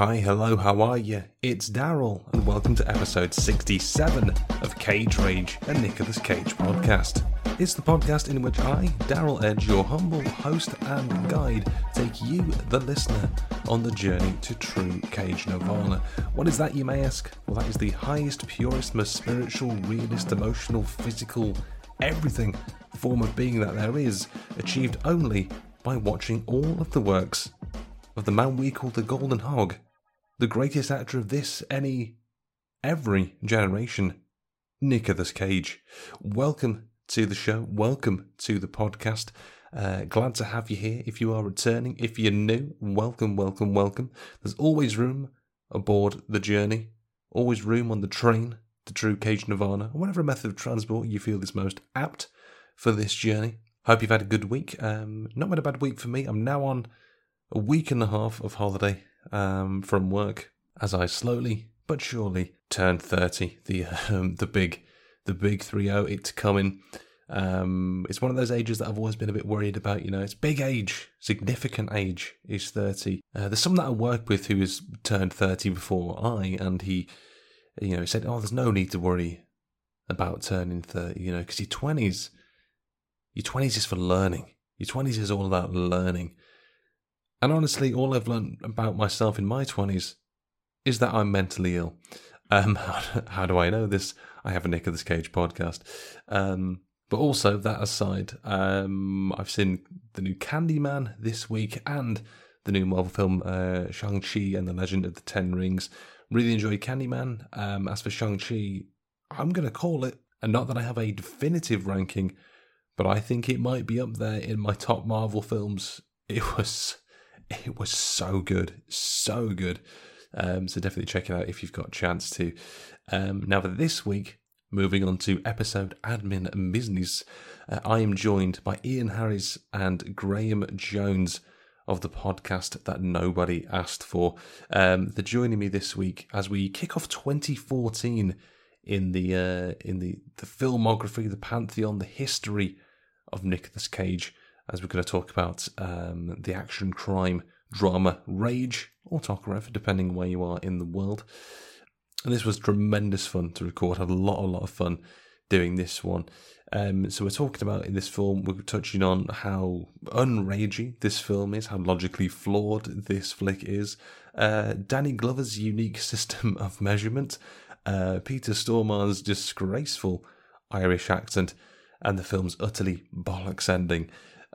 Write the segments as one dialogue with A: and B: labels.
A: Hi, hello, how are you? It's Daryl, and welcome to episode 67 of Cage Rage, a Nicolas Cage podcast. It's the podcast in which I, Daryl Edge, your humble host and guide, take you, the listener, on the journey to true Cage Nirvana. What is that, you may ask? Well, that is the highest, purest, most spiritual, realist, emotional, physical, everything form of being that there is, achieved only by watching all of the works of the man we call the Golden Hog, the greatest actor of this, any, every generation, Nicolas Cage. Welcome to the show. Welcome to the podcast. Uh, glad to have you here. If you are returning, if you're new, welcome, welcome, welcome. There's always room aboard the journey, always room on the train to True Cage Nirvana, or whatever method of transport you feel is most apt for this journey. Hope you've had a good week. Um, not been a bad week for me. I'm now on a week and a half of holiday um, from work as I slowly but surely turn 30. The um, the big the big 30 it's coming. Um, it's one of those ages that I've always been a bit worried about. You know, it's big age, significant age is 30. Uh, there's someone that I work with who has turned 30 before I, and he, you know, said, "Oh, there's no need to worry about turning 30. You know, because your 20s, your 20s is for learning. Your 20s is all about learning." And honestly, all I've learned about myself in my 20s is that I'm mentally ill. Um, how, how do I know this? I have a Nicolas Cage podcast. Um, but also, that aside, um, I've seen the new Candyman this week and the new Marvel film uh, Shang-Chi and the Legend of the Ten Rings. Really enjoyed Candyman. Um, as for Shang-Chi, I'm going to call it, and not that I have a definitive ranking, but I think it might be up there in my top Marvel films. It was it was so good, so good. Um, so definitely check it out if you've got a chance to. Um, now for this week, moving on to episode admin and business, uh, I am joined by Ian Harris and Graham Jones of the podcast that nobody asked for. Um, they're joining me this week as we kick off 2014 in the uh, in the the filmography, the pantheon, the history of Nicolas Cage as we're going to talk about um, the action crime drama Rage or Tokarev, depending where you are in the world. And this was tremendous fun to record. Had a lot, a lot of fun doing this one. Um, so we're talking about in this film. We're touching on how unragey this film is, how logically flawed this flick is. Uh, Danny Glover's unique system of measurement, uh, Peter Stormare's disgraceful Irish accent, and the film's utterly bollocks ending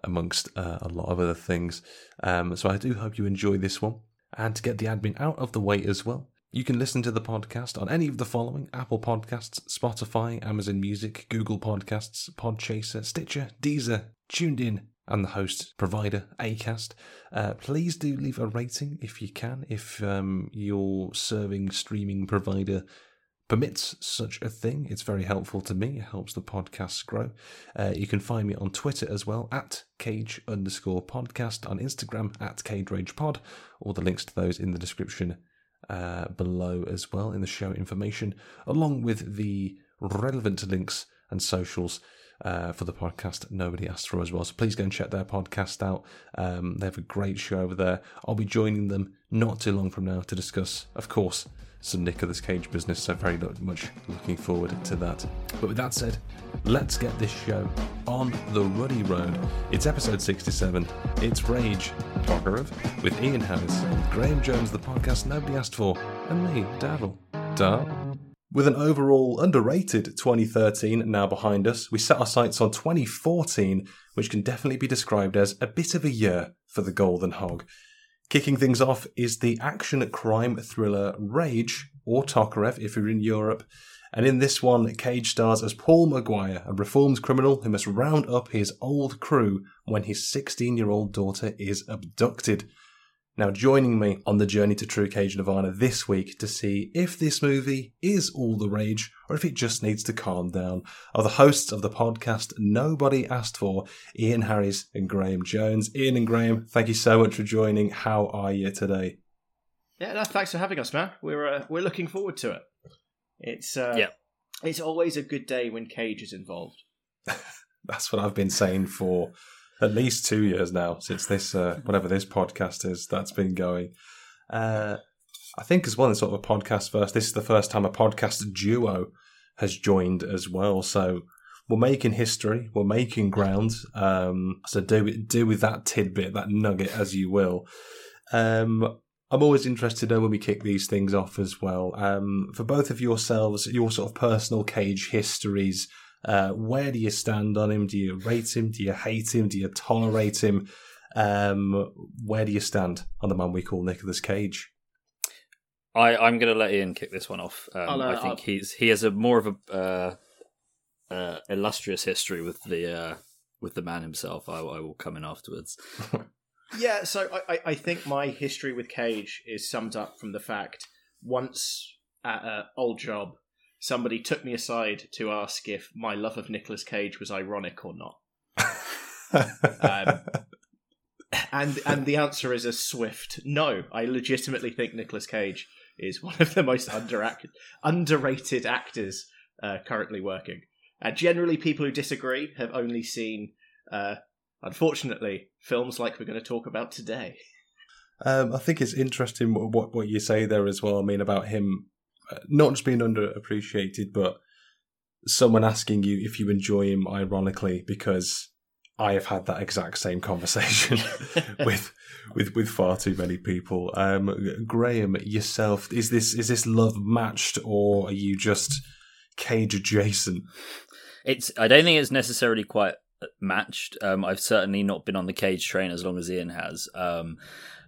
A: amongst uh, a lot of other things. Um, so I do hope you enjoy this one. And to get the admin out of the way as well, you can listen to the podcast on any of the following Apple Podcasts, Spotify, Amazon Music, Google Podcasts, Podchaser, Stitcher, Deezer, TuneIn, and the host provider, Acast. Uh, please do leave a rating if you can, if um, your serving streaming provider permits such a thing. It's very helpful to me. It helps the podcasts grow. Uh, you can find me on Twitter as well at cage underscore podcast, on Instagram at cage rage pod. All the links to those in the description uh, below as well in the show information, along with the relevant links and socials. Uh, for the podcast, nobody asked for as well. So please go and check their podcast out. Um, they have a great show over there. I'll be joining them not too long from now to discuss, of course, some Nicolas Cage business, so very much looking forward to that. But with that said, let's get this show on the ruddy road. It's episode 67. It's Rage, Tokarev, with Ian Harris, Graham Jones, the podcast nobody asked for, and me, Daryl. Dar. With an overall underrated 2013 now behind us, we set our sights on 2014, which can definitely be described as a bit of a year for the Golden Hog. Kicking things off is the action crime thriller Rage, or Tokarev if you're in Europe. And in this one, Cage stars as Paul Maguire, a reformed criminal who must round up his old crew when his 16 year old daughter is abducted. Now, joining me on the journey to True Cage Nirvana this week to see if this movie is all the rage or if it just needs to calm down are the hosts of the podcast Nobody Asked For, Ian Harris and Graham Jones. Ian and Graham, thank you so much for joining. How are you today?
B: Yeah, no, thanks for having us, man. We're uh, we're looking forward to it. It's uh,
C: Yeah.
B: it's always a good day when Cage is involved.
A: That's what I've been saying for at least two years now since this uh, whatever this podcast is that's been going. Uh, I think as well as sort of a podcast first. This is the first time a podcast duo has joined as well. So we're making history. We're making ground. Um, so do do with that tidbit, that nugget, as you will. Um, I'm always interested in when we kick these things off as well. Um, for both of yourselves, your sort of personal cage histories. Uh, where do you stand on him? Do you rate him? Do you hate him? Do you tolerate him? Um, where do you stand on the man we call Nicolas Cage?
C: I, I'm going to let Ian kick this one off. Um,
B: I'll, uh,
C: I think
B: I'll-
C: he's he has a more of a uh, uh, illustrious history with the uh, with the man himself. I, I will come in afterwards.
B: Yeah, so I, I, I think my history with Cage is summed up from the fact once at an old job, somebody took me aside to ask if my love of Nicolas Cage was ironic or not. Um, and and the answer is a swift no. I legitimately think Nicolas Cage is one of the most underact- underrated actors uh, currently working. And generally, people who disagree have only seen, uh, unfortunately, films like we're going to talk about today.
A: Um, I think it's interesting what, what what you say there as well. I mean about him uh, not just being underappreciated, but someone asking you if you enjoy him ironically because I have had that exact same conversation with with with far too many people. Um, Graham, yourself, is this is this love matched or are you just cage adjacent?
C: It's I don't think it's necessarily quite matched. Um, I've certainly not been on the cage train as long as Ian has. Um,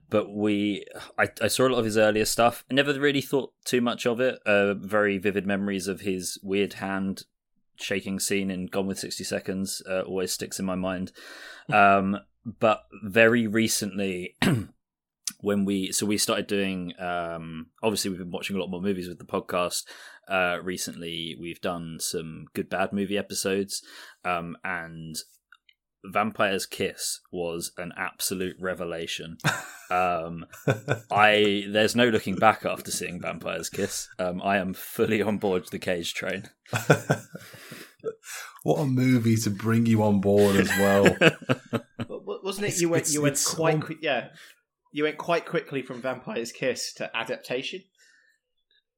C: but we, I, I saw a lot of his earlier stuff. I never really thought too much of it. Uh, very vivid memories of his weird hand shaking scene in Gone with 60 Seconds uh, always sticks in my mind. Um, but very recently, when we so we started doing um obviously we've been watching a lot more movies with the podcast uh recently we've done some good bad movie episodes um and vampire's kiss was an absolute revelation um i there's no looking back after seeing vampire's kiss um i am fully on board the cage train
A: what a movie to bring you on board as well.
B: Wasn't it?
A: It's-
B: you went. You went quite.
A: on-
B: Qui- yeah, you went quite quickly from Vampire's Kiss to adaptation.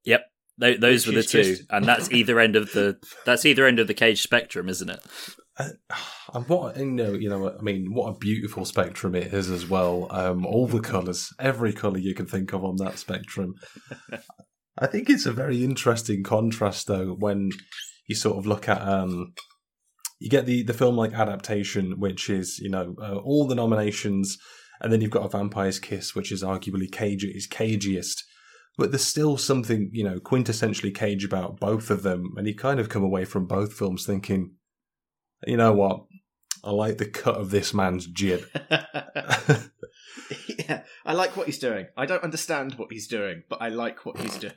C: yep those
B: Which
C: were the two
B: just-
C: and that's either end of the that's either end of the cage spectrum isn't it
A: And what you know, you know, I mean, what a beautiful spectrum it is as well. Um, all the colours, every colour you can think of on that spectrum. I think it's a very interesting contrast, though, when you sort of look at um, you get the the film like adaptation, which is you know uh, all the nominations, and then you've got a Vampire's Kiss, which is arguably cage is cagiest. But there's still something, you know, quintessentially cage about both of them, and you kind of come away from both films thinking, you know what? I like the cut of this man's jib.
B: yeah, I like what he's doing. I don't understand what he's doing, but I like what he's doing.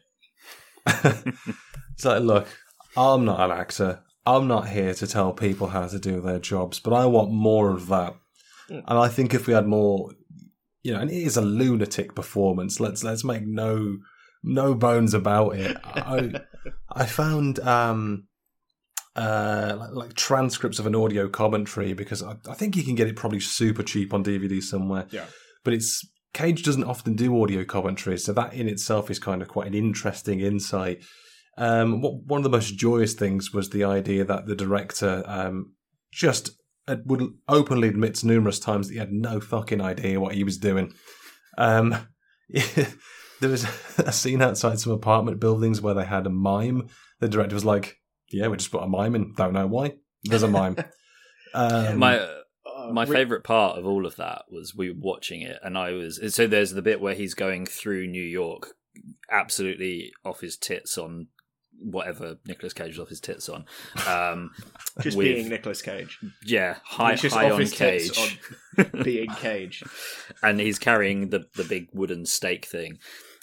A: it's like, look, I'm not an actor. I'm not here to tell people how to do their jobs, but I want more of that. And I think if we had more, you know, and it is a lunatic performance. Let's let's make no no bones about it. I I found um uh like, like transcripts of an audio commentary because I, I think you can get it probably super cheap on DVD somewhere.
B: Yeah.
A: But it's Cage doesn't often do audio commentary, so that in itself is kind of quite an interesting insight. Um, what, one of the most joyous things was the idea that the director um, just uh, would openly admits numerous times that he had no fucking idea what he was doing. Um, there was a scene outside some apartment buildings where they had a mime. The director was like, "Yeah, we just put a mime in. Don't know why. There's a mime." Um,
C: my
B: Uh,
C: my
B: re-
C: favorite part of all of that was we were watching it and i was so there's the bit where he's going through new york absolutely off his tits on whatever Nicolas Cage was off his tits on. Um,
B: Just
C: with-
B: being Nicolas Cage.
C: yeah, high
B: He's just
C: high
B: off
C: on
B: his tits
C: Cage,
B: on being Cage.
C: and he's carrying the the big wooden stake thing.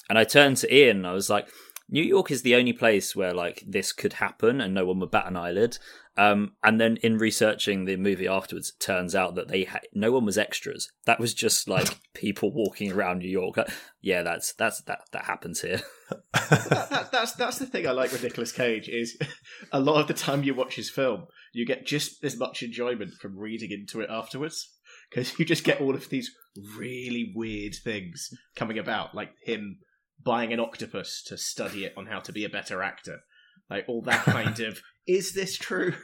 C: And I turned to Ian and I was like, New York is the only place where like this could happen and no one would bat an eyelid. Um, and then in researching the movie afterwards, it turns out that they ha- no one was extras. That was just like people walking around New York. Like, yeah, that's that's that that happens here.
B: that, that, that's that's the thing I like with Nicolas Cage is a lot of the time you watch his film, you get just as much enjoyment from reading into it afterwards because you just get all of these really weird things coming about, like him buying an octopus to study it on how to be a better actor, like all that kind of is this true?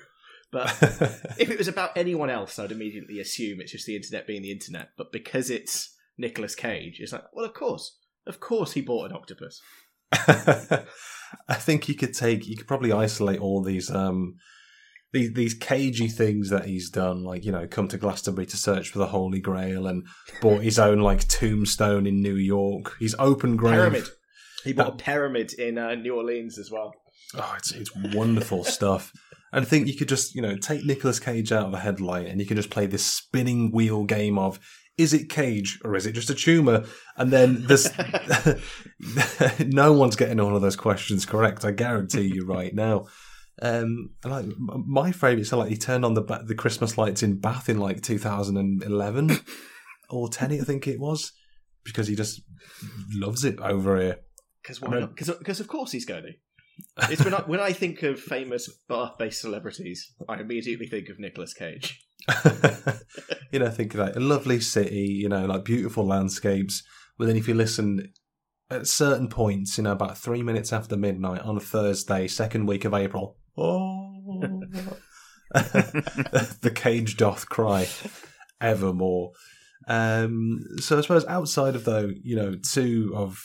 B: But if it was about anyone else, I'd immediately assume it's just the internet being the internet. But because it's Nicolas Cage, it's like, well, of course, of course, he bought an octopus.
A: I think you could take you could probably isolate all these um these these cagey things that he's done, like you know, come to Glastonbury to search for the Holy Grail and bought his own like tombstone in New York. He's open grave.
B: Pyramid. He bought a pyramid in uh, New Orleans as well.
A: Oh, it's it's wonderful stuff. And I think you could just you know take Nicolas Cage out of the headlight, and you can just play this spinning wheel game of is it Cage or is it just a tumor? And then there's no one's getting all of those questions correct. I guarantee you right now. Um, and like my favourite, are like he turned on the the Christmas lights in Bath in like 2011 or 10, I think it was, because he just loves it over here.
B: Because
A: I mean-
B: Because of course he's going to. It's when I when I think of famous Bath-based celebrities, I immediately think of Nicolas Cage.
A: you know, think of like a lovely city, you know, like beautiful landscapes. But then if you listen at certain points, you know, about three minutes after midnight on a Thursday, second week of April, oh, the cage doth cry evermore. Um, so I suppose outside of though, you know, two of,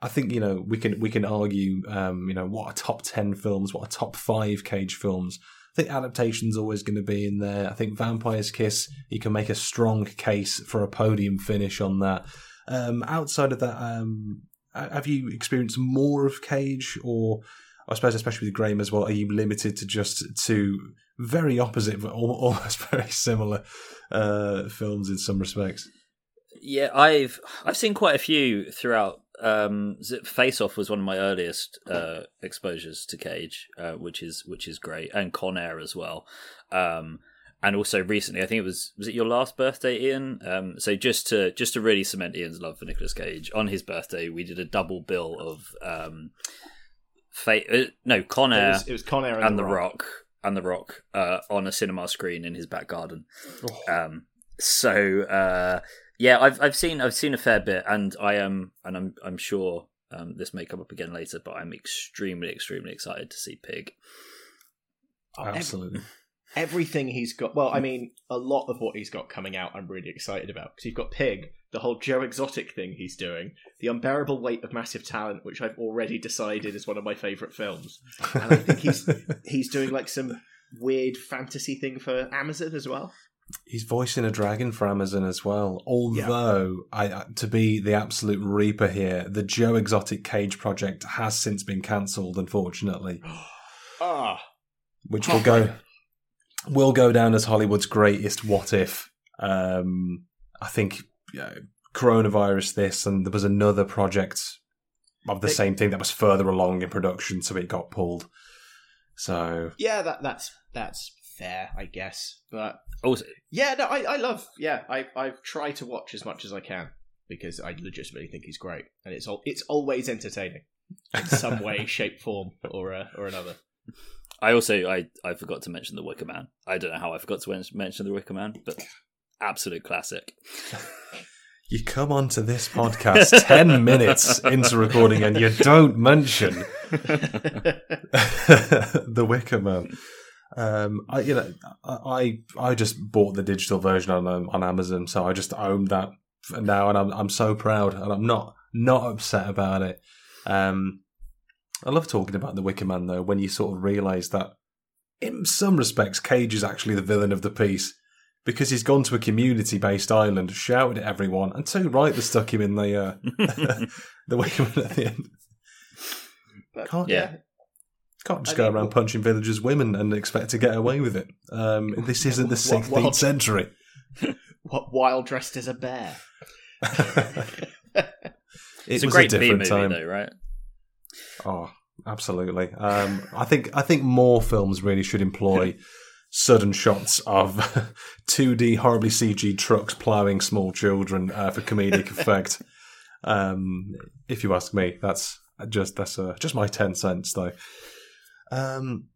A: I think you know we can we can argue, um, you know, what are top ten films, what are top five cage films. I think adaptation's always going to be in there. I think Vampire's Kiss, you can make a strong case for a podium finish on that. Um, outside of that, um, have you experienced more of Cage, or I suppose especially with Graham as well, are you limited to just two very opposite but almost very similar uh, films in some respects?
C: Yeah, I've I've seen quite a few throughout. Um, Face Off was one of my earliest uh, exposures to Cage, uh, which is which is great, and Con Air as well. Um, and also recently, I think it was was it your last birthday, Ian? Um, so just to just to really cement Ian's love for Nicolas Cage, on his birthday we did a double bill of um, Fa- uh, no Con
B: It was, it was Con Air and,
C: and the Rock and the Rock uh, on a cinema screen in his back garden. Um, so uh, yeah, I've I've seen I've seen a fair bit, and I am and I'm I'm sure um, this may come up again later, but I'm extremely extremely excited to see Pig.
A: Absolutely.
B: Everything he's got. Well, I mean, a lot of what he's got coming out, I'm really excited about because you've got Pig, the whole Joe Exotic thing he's doing, the unbearable weight of massive talent, which I've already decided is one of my favorite films, and I think he's he's doing like some weird fantasy thing for Amazon as well.
A: He's voicing a dragon for Amazon as well. Although, I, I- to be the absolute reaper here, the Joe Exotic Cage project has since been cancelled, unfortunately,
B: Ah,
A: which will go will go down as Hollywood's greatest what if. Um, I think you know, coronavirus, this, and there was another project of the
B: They-
A: same thing that was further along in production, so it got pulled. So
B: yeah, that that's that's fair, I guess. But
C: Also,
B: yeah, no, I I love. Yeah, I I've tried to watch as much as I can because I legitimately think he's great, and it's all it's always entertaining in some way, shape, form, or uh, or another.
C: I also I I forgot to mention the Wicker Man. I don't know how I forgot to mention the Wicker Man, but absolute classic.
A: You come onto this podcast 10 minutes into recording and you don't mention the Wicker Man. Um, I, you know, I I just bought the digital version on um, on Amazon, so I just own that now, and I'm I'm so proud, and I'm not not upset about it. Um, I love talking about the Wicker Man though, when you sort of realise that in some respects, Cage is actually the villain of the piece because he's gone to a community-based island, shouted at everyone, and too right they stuck him in the uh, the Wicker Man at the end.
B: But,
A: Can't-
B: yeah.
A: Can't just
B: I
A: go
B: mean,
A: around punching villagers' women and expect to get away with it. Um, this isn't the 16th century.
B: What while dressed as a bear?
A: It
C: It's a great B
A: different
C: movie,
A: time.
C: though, right?
A: Oh, absolutely. Um, I think I think more films really should employ sudden shots of 2D horribly CG trucks ploughing small children uh, for comedic effect. Um, if you ask me, that's just that's uh, just my ten cents though. Um,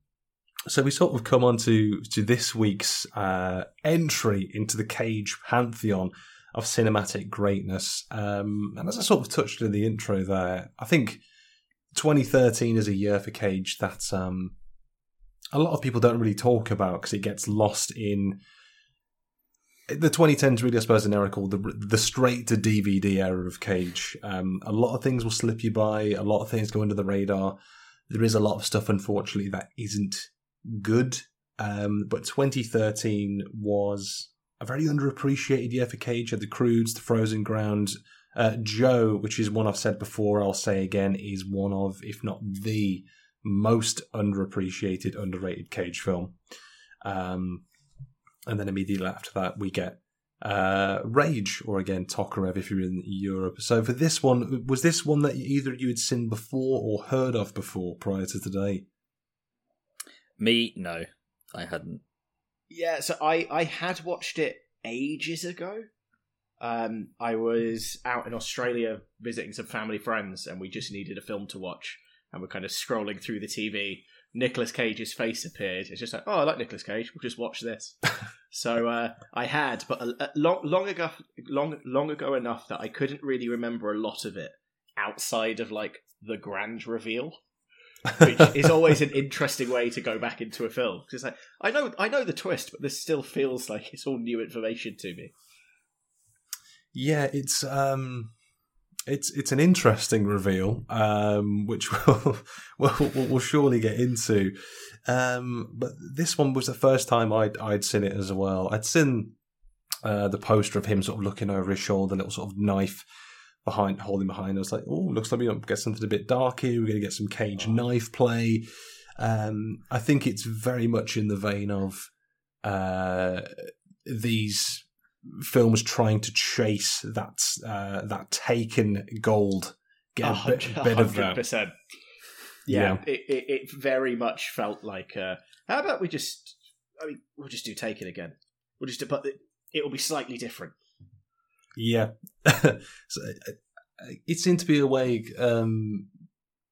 A: so we sort of come on to to this week's uh, entry into the Cage pantheon of cinematic greatness. Um, and as I sort of touched in the intro there, I think 2013 is a year for Cage that um, a lot of people don't really talk about because it gets lost in the 2010s. Really, I suppose, an era called the the straight to DVD era of Cage. Um, a lot of things will slip you by. A lot of things go under the radar. There is a lot of stuff, unfortunately, that isn't good. Um, but 2013 was a very underappreciated year for Cage. Had the Croods, the Frozen Ground, uh, Joe, which is one I've said before, I'll say again, is one of, if not the most underappreciated, underrated Cage film. Um, and then immediately after that, we get uh, Rage, or again Tokarev if you're in Europe. So for this one, was this one that either you had seen before or heard of before prior to today?
C: Me, no, I hadn't.
B: Yeah, so I I had watched it ages ago. Um, I was out in Australia visiting some family friends, and we just needed a film to watch. And we're kind of scrolling through the TV. Nicolas Cage's face appeared. It's just like, oh, I like Nicolas Cage. We'll just watch this. so uh, I had, but a, a long, long ago, long, long ago enough that I couldn't really remember a lot of it outside of like the grand reveal which is always an interesting way to go back into a film. 'Cause It's like I know, I know the twist, but this still feels like it's all new information to me.
A: Yeah, it's um, it's it's an interesting reveal, um, which we'll, we'll we'll surely get into. Um, but this one was the first time I'd I'd seen it as well. I'd seen uh, the poster of him sort of looking over his shoulder, little sort of knife behind, holding behind. I was like, oh, looks like we're going to get something a bit dark here. We're going to get some cage knife play. Um, I think it's very much in the vein of uh, these films trying to chase that uh, that taken gold, get a bit, bit of that.
B: percent. Yeah, It, it it very much felt like. Uh, how about we just? I mean, we'll just do Taken again. We'll just do, but it, it'll be slightly different.
A: Yeah, so, uh, it seemed to be a way. Um,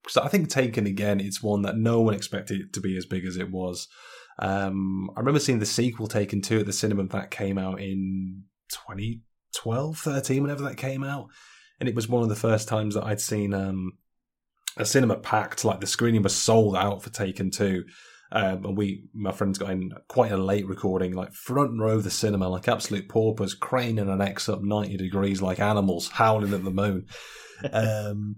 A: so I think Taken again, it's one that no one expected it to be as big as it was. Um, I remember seeing the sequel Taken two at the cinema that came out in 2012, 13, whenever that came out, and it was one of the first times that I'd seen um, a cinema packed. Like the screening was sold out for Taken two. Um, and we, my friends, got in quite a late recording, like front row of the cinema, like absolute paupers, craning an necks up ninety degrees like animals, howling at the moon. um,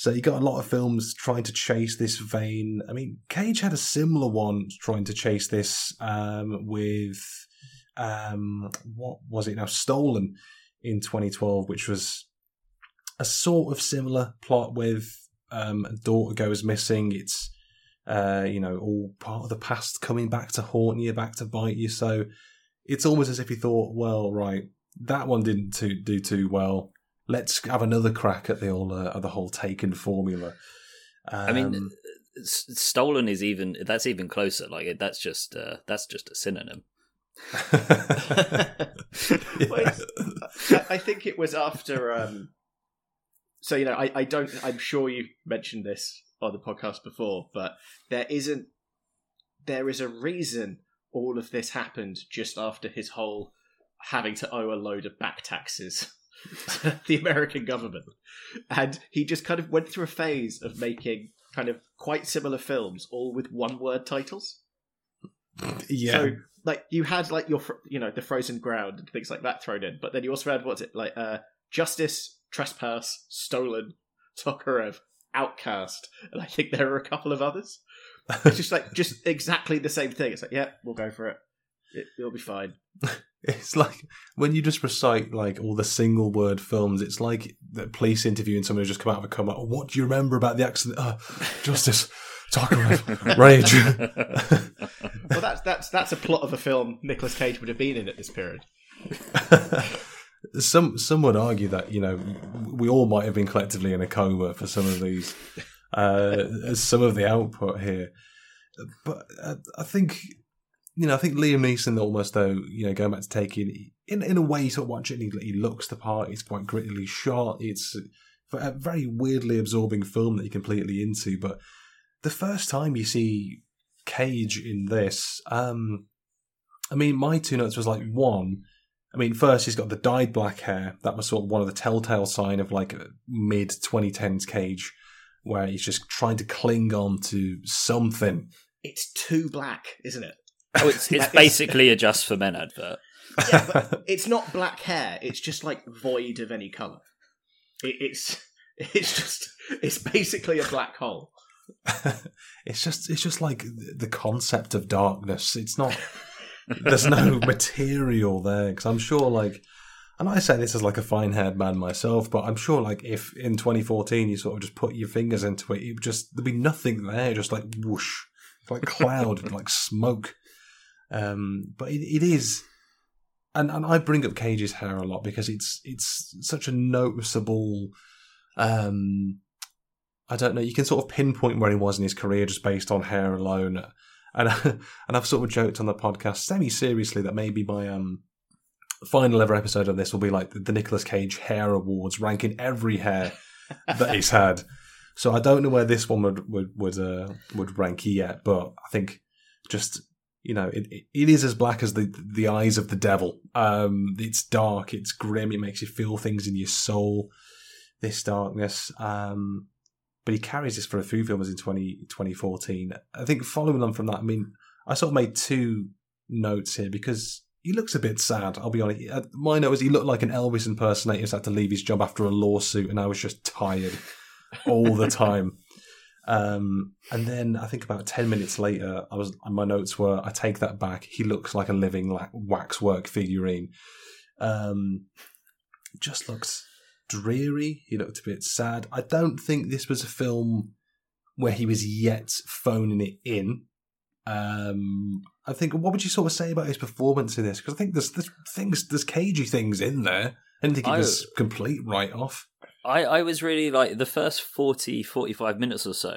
A: so you got a lot of films trying to chase this vein. I mean, Cage had a similar one trying to chase this um, with um, what was it now? Stolen in 2012, which was a sort of similar plot with um, a daughter goes missing. It's uh, you know, all part of the past coming back to haunt you, back to bite you. So it's almost as if he thought, well, right, that one didn't too, do too well. Let's have another crack at the whole uh, at the whole taken formula. Um,
C: I mean, S- stolen is even that's even closer. Like that's just uh, that's just a synonym.
B: Well, I, I think it was after. Um, so you know, I, I don't. I'm sure you mentioned this on the podcast before, but there isn't. There is a reason all of this happened just after his whole having to owe a load of back taxes to the American government, and he just kind of went through a phase of making kind of quite similar films, all with one-word titles.
A: yeah,
B: So like you had like your you know the frozen ground and things like that thrown in, but then you also had what's it like uh justice, trespass, stolen, Tokarev, outcast, and I think there are a couple of others. It's just like just exactly the same thing. It's like yeah, we'll go for it. it it'll be fine.
A: It's like when you just recite like all the single word films. It's like the police interviewing someone who's just come out of a coma. What do you remember about the accident? Oh, justice, Talk rage.
B: Well, that's that's that's a plot of a film Nicolas Cage would have been in at this period.
A: some some would argue that you know we all might have been collectively in a coma for some of these uh, some of the output here, but uh, I think you know I think Liam Neeson almost though you know going back to Taken in in a way sort of watching he, he looks the part. It's quite grittily shot. It's a very weirdly absorbing film that you're completely into. But the first time you see Cage in this, um, I mean, my two notes was like one. I mean, first he's got the dyed black hair. That was sort of one of the telltale sign of like mid 2010s Cage, where he's just trying to cling on to something.
B: It's too black, isn't it?
C: Oh, it's it's basically a Just for Men advert.
B: Yeah, but it's not black hair. It's just like void of any color. It, it's it's just it's basically a black hole.
A: it's just it's just like the concept of darkness. It's not. there's no material there because I'm sure like. And I say this as like a fine-haired man myself, but I'm sure like if in 2014 you sort of just put your fingers into it, it would just there'd be nothing there, just like whoosh, like cloud, like smoke. Um, but it, it is, and and I bring up Cage's hair a lot because it's it's such a noticeable. Um, I don't know. You can sort of pinpoint where he was in his career just based on hair alone, and and I've sort of joked on the podcast semi seriously that maybe my um final ever episode of this will be like the, Nicolas Cage Hair Awards, ranking every hair that he's had. So I don't know where this one would would would uh, would rank yet, but I think just you know it, it, is as black as the the eyes of the devil. Um, it's dark, it's grim, it makes you feel things in your soul. This darkness, um, but he carries this for a few films in 20, 2014. I think following on from that, I mean, I sort of made two notes here because he looks a bit sad. I'll be honest. Uh, My note was he looked like an Elvis impersonator who's had to leave his job after a lawsuit, and I was just tired all the time. Um, and then I think about ten minutes later, I was my notes were I take that back. He looks like a living like waxwork figurine. Um, just looks dreary. He looked a bit sad. I don't think this was a film where he was yet phoning it in. Um, I think what would you sort of say about his performance in this? Because I think there's, there's things, there's cagey things in there. I didn't think
C: I-
A: was complete write off.
C: I, I was really like the first 40, 45 minutes or so,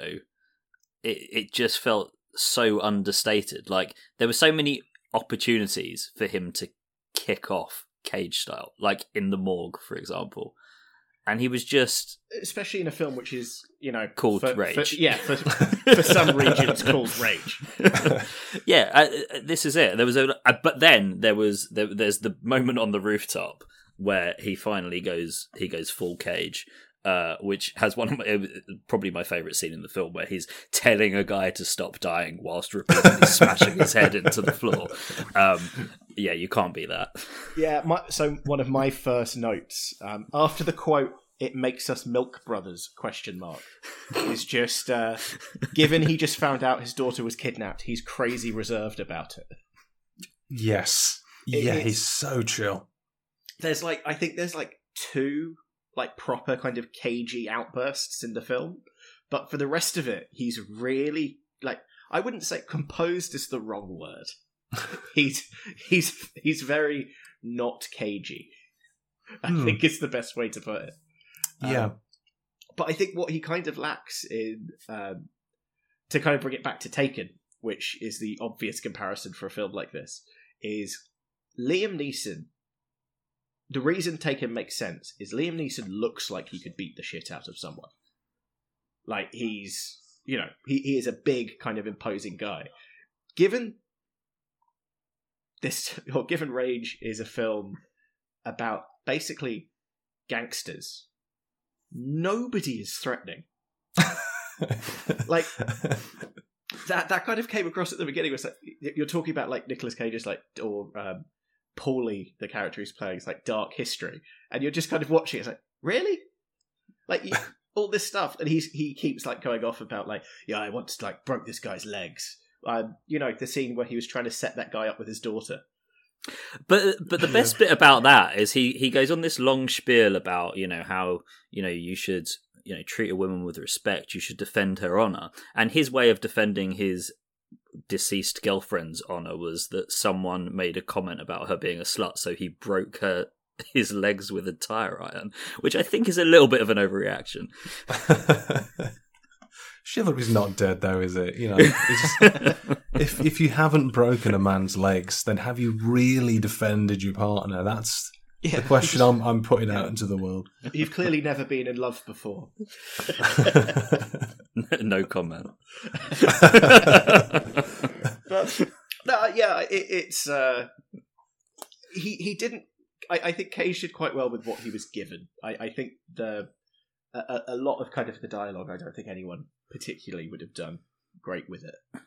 C: it, it just felt so understated. Like there were so many opportunities for him to kick off cage style, like in the morgue, for example. And he was just
B: Especially in a film which is, you know,
C: Called
B: for,
C: Rage.
B: For, yeah, for, for some regions called Rage.
C: yeah, uh, uh, this is it. There was a, uh, but then there was there, there's the moment on the rooftop where he finally goes he goes full cage, uh, which has one of my probably my favorite scene in the film where he's telling a guy to stop dying whilst repeatedly smashing his head into the floor. Um, yeah, you can't beat that.
B: Yeah, my, so one of my first notes um, after the quote "It makes us milk brothers?" question mark is just uh, given he just found out his daughter was kidnapped. He's crazy reserved about it.
A: Yes.
B: It-
A: yeah, he's so chill.
B: There's like I think there's like two like proper kind of cagey outbursts in the film, but for the rest of it, he's really like I wouldn't say composed is the wrong word. he's he's he's very not cagey. I
A: Hmm.
B: think is the best way to put it. Um,
A: Yeah.
B: but I think what he kind of lacks in um, to kind of bring it back to Taken, which is the obvious comparison for a film like this, is Liam Neeson. The reason Taken makes sense is Liam Neeson looks like he could beat the shit out of someone. Like he's, you know, he, he is a big kind of imposing guy. Given this, or given Rage is a film about basically gangsters nobody is threatening. Like- That that kind of came across at the beginning. Was like you're talking about like Nicolas Cage's like or um, Paulie, the character he's playing, is like dark history, and you're just kind of watching. It's like really, like you, all this stuff, and he's he keeps like going off about like yeah, I once like broke this guy's legs. Um, you know the scene where he was trying to set that guy up with his daughter.
C: But but the best bit about that is he he goes on this long spiel about you know how you know you should you know treat a woman with respect. You should defend her honor. And his way of defending his deceased girlfriend's honor was that someone made a comment about her being a slut, so he broke her his legs with a tire iron, which I think is a little bit of an overreaction.
A: Chivalry's not dead, though, is it? You know, just, if if you haven't broken a man's legs, then have you really defended your partner? That's
B: Yeah.
A: the question I'm I'm putting out into the world.
B: You've clearly never been in love before.
C: no comment.
B: But no, yeah, it, it's uh, he he didn't. I, I think Cage did quite well with what he was given. I, I think the a, a- a lot of kind of the dialogue. I don't think anyone particularly would have done great with it.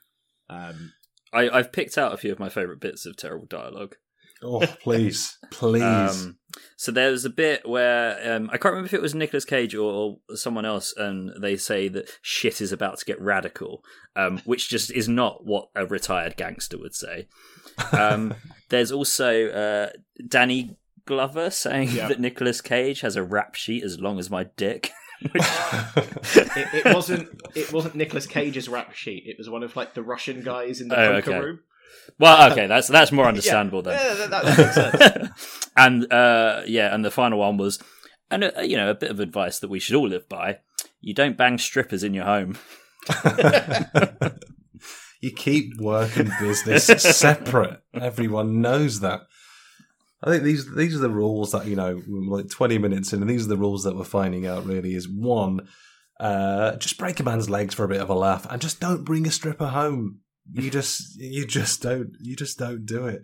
B: Um,
C: I, I've picked out a few of my favourite bits of terrible dialogue.
A: Oh, please, please.
C: Um, so there's a bit where um, I can't remember if it was Nicolas Cage or, or someone else, and they say that shit is about to get radical, um, which just is not what a retired gangster would say. Um, there's also uh, Danny Glover saying
B: Yeah.
C: that Nicolas Cage has a rap sheet as long as my dick. Which,
B: it, it wasn't it wasn't Nicolas Cage's rap sheet. It was one of like the Russian guys in the
C: Oh,
B: poker
C: okay.
B: room.
C: Well, okay, that's that's more understandable then.
B: Yeah, that, that, that makes sense.
C: and uh, yeah, and the final one was, and uh, you know, a bit of advice that we should all live by: you don't bang strippers in your home.
A: you keep work and business separate. Everyone knows that. I think these these are the rules that you know. Like twenty minutes in, and these are the rules that we're finding out. Really, is one, uh, just break a man's legs for a bit of a laugh, and just don't bring a stripper home. You just you just don't you just don't do it.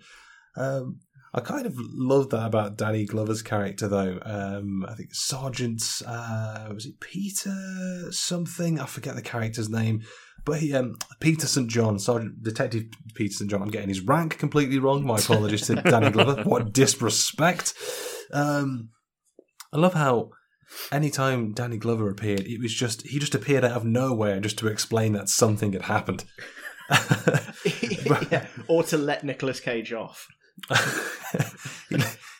A: Um, I kind of love that about Danny Glover's character, though. Um, I think Sergeant uh, was it Peter something? I forget the character's name. But he, um, Peter St. John, Sergeant Detective Peter St. John, I'm getting his rank completely wrong. My apologies to Danny Glover. What disrespect. Um, I love how anytime Danny Glover appeared, it was just, he just appeared out of nowhere just to explain that something had happened.
B: yeah. Or to let Nicolas Cage off.
A: he,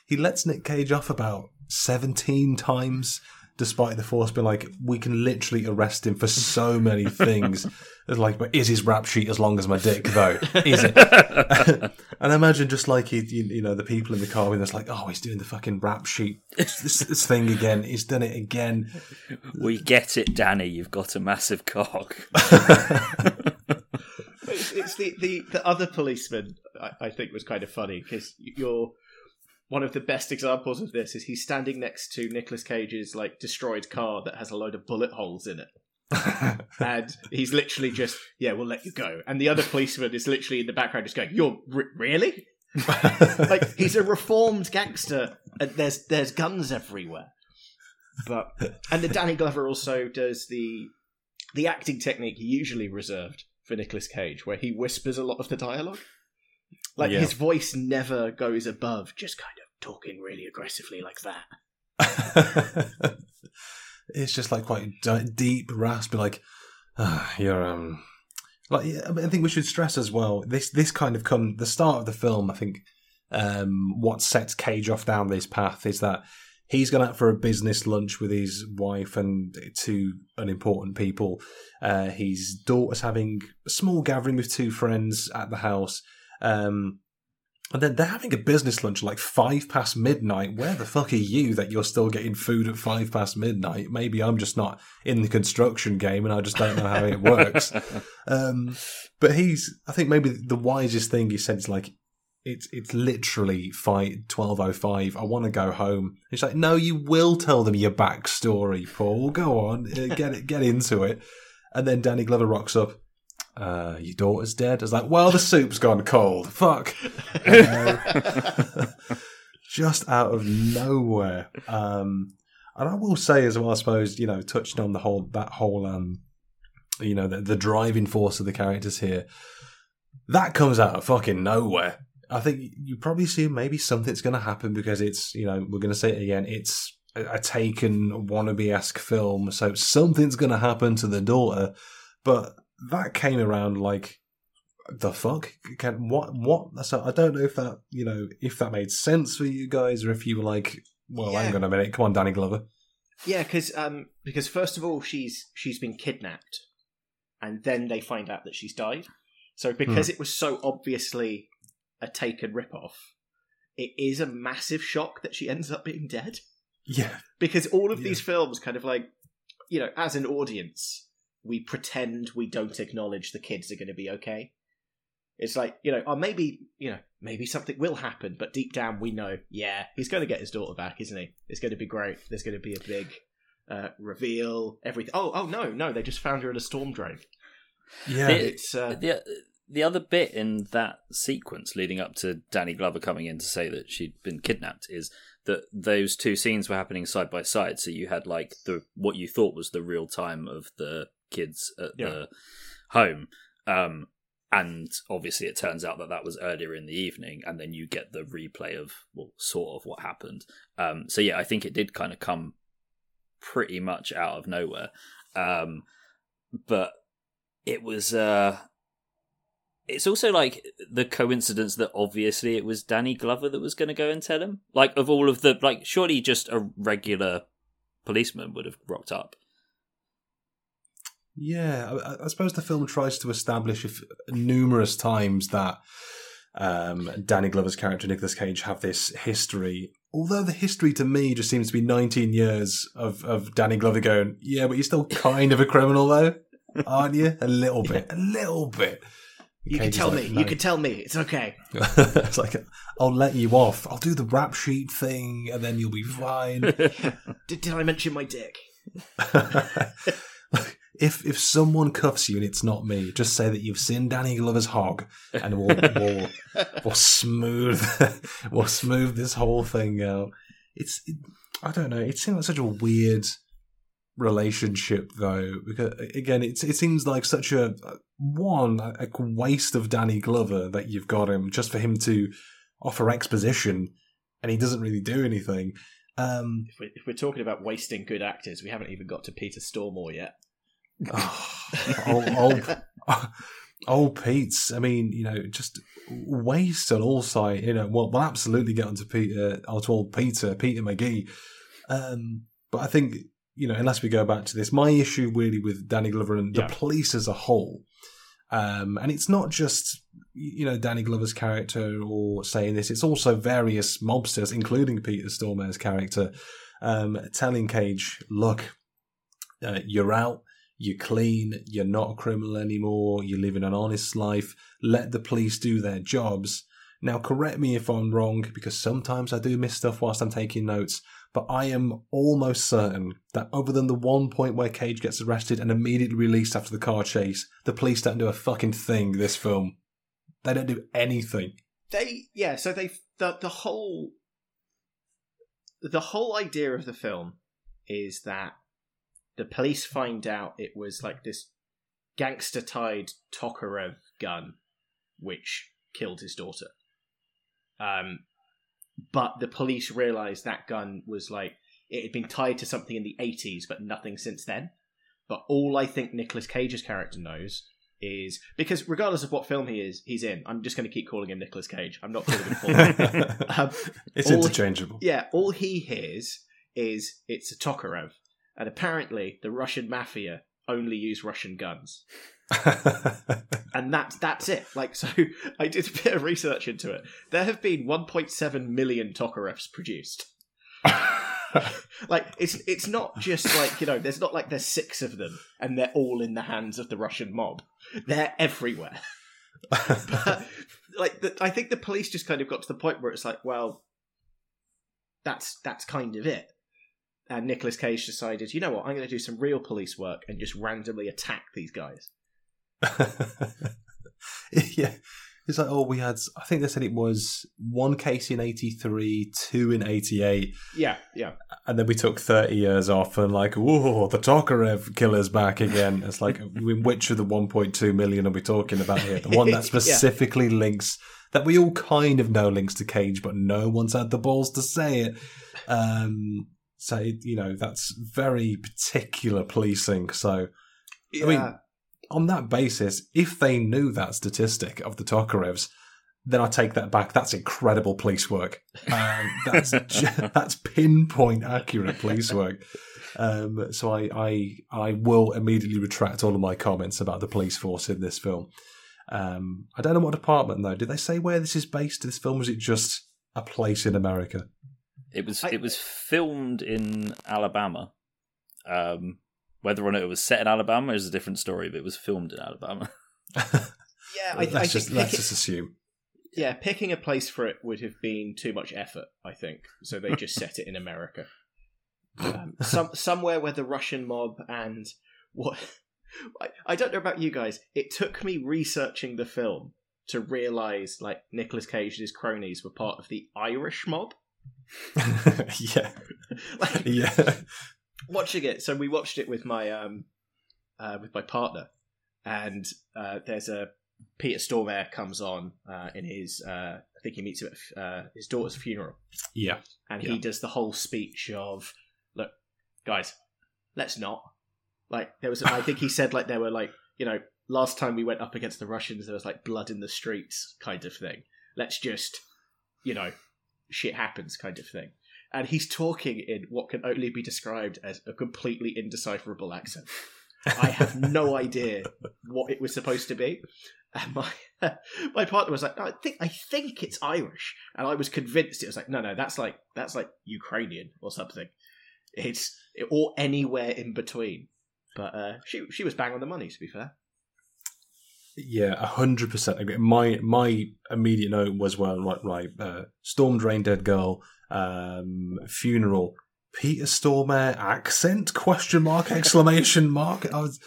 A: he lets Nick Cage off about 17 times, despite the force being like, we can literally arrest him for so many things. It's like, but is his rap sheet as long as my dick, though? Is it? and imagine just like, he, you, you know, the people in the car with us, like, oh, he's doing the fucking rap sheet. This, this thing again. He's done it again.
C: We get it, Danny. You've got a massive cock.
B: It's, the, the, the other policeman I, I think was kind of funny because you're one of the best examples of this is he's standing next to Nicolas Cage's like destroyed car that has a load of bullet holes in it. and he's literally just, yeah, we'll let you go. And the other policeman is literally in the background just going, "You're re- really?" like he's a reformed gangster, and there's there's guns everywhere. But and the Danny Glover also does the the acting technique usually reserved for Nicolas Cage, where he whispers a lot of the dialogue. Like
A: Yeah.
B: his voice never goes above just kind of talking really aggressively like that.
A: it's just like quite deep, raspy, like ah, you're um, like I think we should stress as well. This this kind of come the start of the film. I think um, what sets Cage off down this path is that he's gone out for a business lunch with his wife and two unimportant people. Uh, his daughter's having a small gathering with two friends at the house. Um, and then they're having a business lunch like five past midnight. Where the fuck are you that you're still getting food at five past midnight? Maybe I'm just not in the construction game and I just don't know how it works. um, but he's, I think maybe the wisest thing he said is like, it's it's literally fight twelve oh five. I want to go home. It's like, no, you will tell them your backstory, Paul. Go on, uh, get it, get into it. And then Danny Glover rocks up. Uh, your daughter's dead. It's like, well, the soup's gone cold. Fuck. Uh, just out of nowhere. Um, and I will say as well, I suppose, you know, touching on the whole that whole um, you know, the, the driving force of the characters here. That comes out of fucking nowhere. I think you probably see maybe something's going to happen because it's, you know, we're going to say it again. It's a, a taken wannabe esque film, so something's going to happen to the daughter. But that came around like the fuck can what what so i don't know if that you know if that made sense for you guys or if you were like well
B: Yeah.
A: hang on a minute come on danny glover
B: Yeah, because um, because first of all, she's she's been kidnapped, and then they find out that she's died. So because it was so obviously a taken ripoff, it is a massive shock that she ends up being dead.
A: Yeah,
B: Because all of
A: Yeah.
B: these films kind of like, you know, as an audience, we pretend we don't acknowledge the kids are going to be okay. It's like, you know, or maybe, you know, maybe something will happen, but deep down we know, yeah, he's going to get his daughter back, isn't he? It's going to be great. There's going to be a big uh, reveal, everything. Oh, oh no, no, they just found her in a storm drain.
A: yeah.
C: The-
B: It's uh,
C: the the other bit in that sequence leading up to Danny Glover coming in to say that she'd been kidnapped is that those two scenes were happening side by side. So you had like the what you thought was the real time of the kids at
B: Yeah.
C: the home, um, and obviously it turns out that that was earlier in the evening, and then you get the replay of well, sort of what happened. Um, so yeah, I think it did kind of come pretty much out of nowhere, um, but it was. Uh, it's also like the coincidence that obviously it was Danny Glover that was going to go and tell him. Like of all of the like, surely just a regular policeman would have rocked up.
A: Yeah, I, I suppose the film tries to establish if, numerous times that um, Danny Glover's character Nicolas Cage have this history. Although the history to me just seems to be 19 years of, of Danny Glover going, yeah, but you're still kind of a criminal though, aren't you? A little bit, a little bit.
B: You can tell
A: like,
B: me,
A: "No."
B: you can tell me, it's okay.
A: it's like, I'll let you off. I'll do the rap sheet thing, and then you'll be fine.
B: Did, did I mention my dick?
A: if if someone cuffs you and it's not me, just say that you've seen Danny Glover's hog, and we'll we'll, we'll smooth we'll smooth this whole thing out. It's it, I don't know. It seems like such a weird relationship though because again it's, it seems like such a one a waste of danny glover that you've got him just for him to offer exposition and he doesn't really do anything um
B: If we're, if we're talking about wasting good actors, we haven't even got to Peter Stormare yet.
A: old, old, old Pete's. I mean, you know, just waste on all side. You know, we'll, we'll absolutely get onto Peter, onto old Peter, Peter McGee. Um, but I think you know, unless we go back to this, my issue really with Danny Glover and
B: Yeah.
A: the police as a whole. Um, and it's not just you know Danny Glover's character or saying this; it's also various mobsters, including Peter Stormare's character, um, telling Cage, "Look, uh, you're out you're clean, you're not a criminal anymore, you're living an honest life, let the police do their jobs. Now, correct me if I'm wrong, because sometimes I do miss stuff whilst I'm taking notes, but I am almost certain that other than the one point where Cage gets arrested and immediately released after the car chase, the police don't do a fucking thing this film. They don't do anything.
B: They yeah, so they the the whole the whole idea of the film is that the police find out it was like this gangster tied Tokarev gun which killed his daughter. Um but the police realized that gun was like it had been tied to something in the 80s but nothing since then. But all I think Nicolas Cage's character knows is because regardless of what film he is he's in, I'm just going to keep calling him Nicolas Cage. I'm not calling him Paul. um,
A: it's interchangeable.
B: yeah, all he hears is it's a Tokarev, and apparently the Russian mafia only use Russian guns, and that's that's it. Like, so I did a bit of research into it. There have been 1.7 million Tokarevs produced. Like, it's it's not just like you know, there's not like there's six of them and they're all in the hands of the Russian mob. They're everywhere. But, like the, I think the police just kind of got to the point where it's like, well, that's that's kind of it. And Nicolas Cage decided, you know what, I'm going to do some real police work and just randomly attack these guys.
A: yeah. It's like, oh, we had, I think they said it was one case in 83, two in 88,
B: Yeah, yeah.
A: and then we took 30 years off and like, whoa, the Tokarev killer's back again. It's like, which of the 1.2 million are we talking about here? The one that specifically links, that we all kind of know links to Cage, but no one's had the balls to say it. Um, so, you know, that's very particular policing. So, I mean, on that basis, if they knew that statistic of the Tokarevs, then I take that back. That's incredible police work. Um, that's that's pinpoint accurate police work. Um, so I, I I will immediately retract all of my comments about the police force in this film. Um, I don't know what department though. Did they say where this is based? This film was it just a place in America?
C: It was
B: I-
C: it was filmed in Alabama. Um, whether or not it was set in Alabama is a different story, but it was filmed in Alabama.
B: Yeah, I,
A: let's
B: I
A: just let's
B: pick-
A: just assume.
B: yeah, picking a place for it would have been too much effort. I think so. They just set it in America, um, some somewhere where the Russian mob and what I, I don't know about you guys. It took me researching the film to realize like Nicolas Cage's cronies were part of the Irish mob.
A: yeah,
B: like
A: yeah.
B: watching it. So we watched it with my um uh, with my partner, and uh, there's a Peter Stormare comes on uh, in his uh, I think he meets him at uh, his daughter's funeral,
A: Yeah.
B: and
A: Yeah.
B: he does the whole speech of look, guys, let's not like there was I think he said like there were like you know last time we went up against the Russians there was like blood in the streets kind of thing. Let's just you know shit happens kind of thing. And he's talking in what can only be described as a completely indecipherable accent. I have no idea what it was supposed to be. And my my partner was like, no, I think I think it's Irish, and I was convinced it was like, no, no, that's like that's like Ukrainian or something. It's or anywhere in between. But uh, she she was bang on the money. To be fair,
A: Yeah, a hundred percent agree. My my immediate note was well, right, right. Uh, Storm Drain Dead Girl, um, funeral, Peter Stormare accent question mark exclamation mark. I was,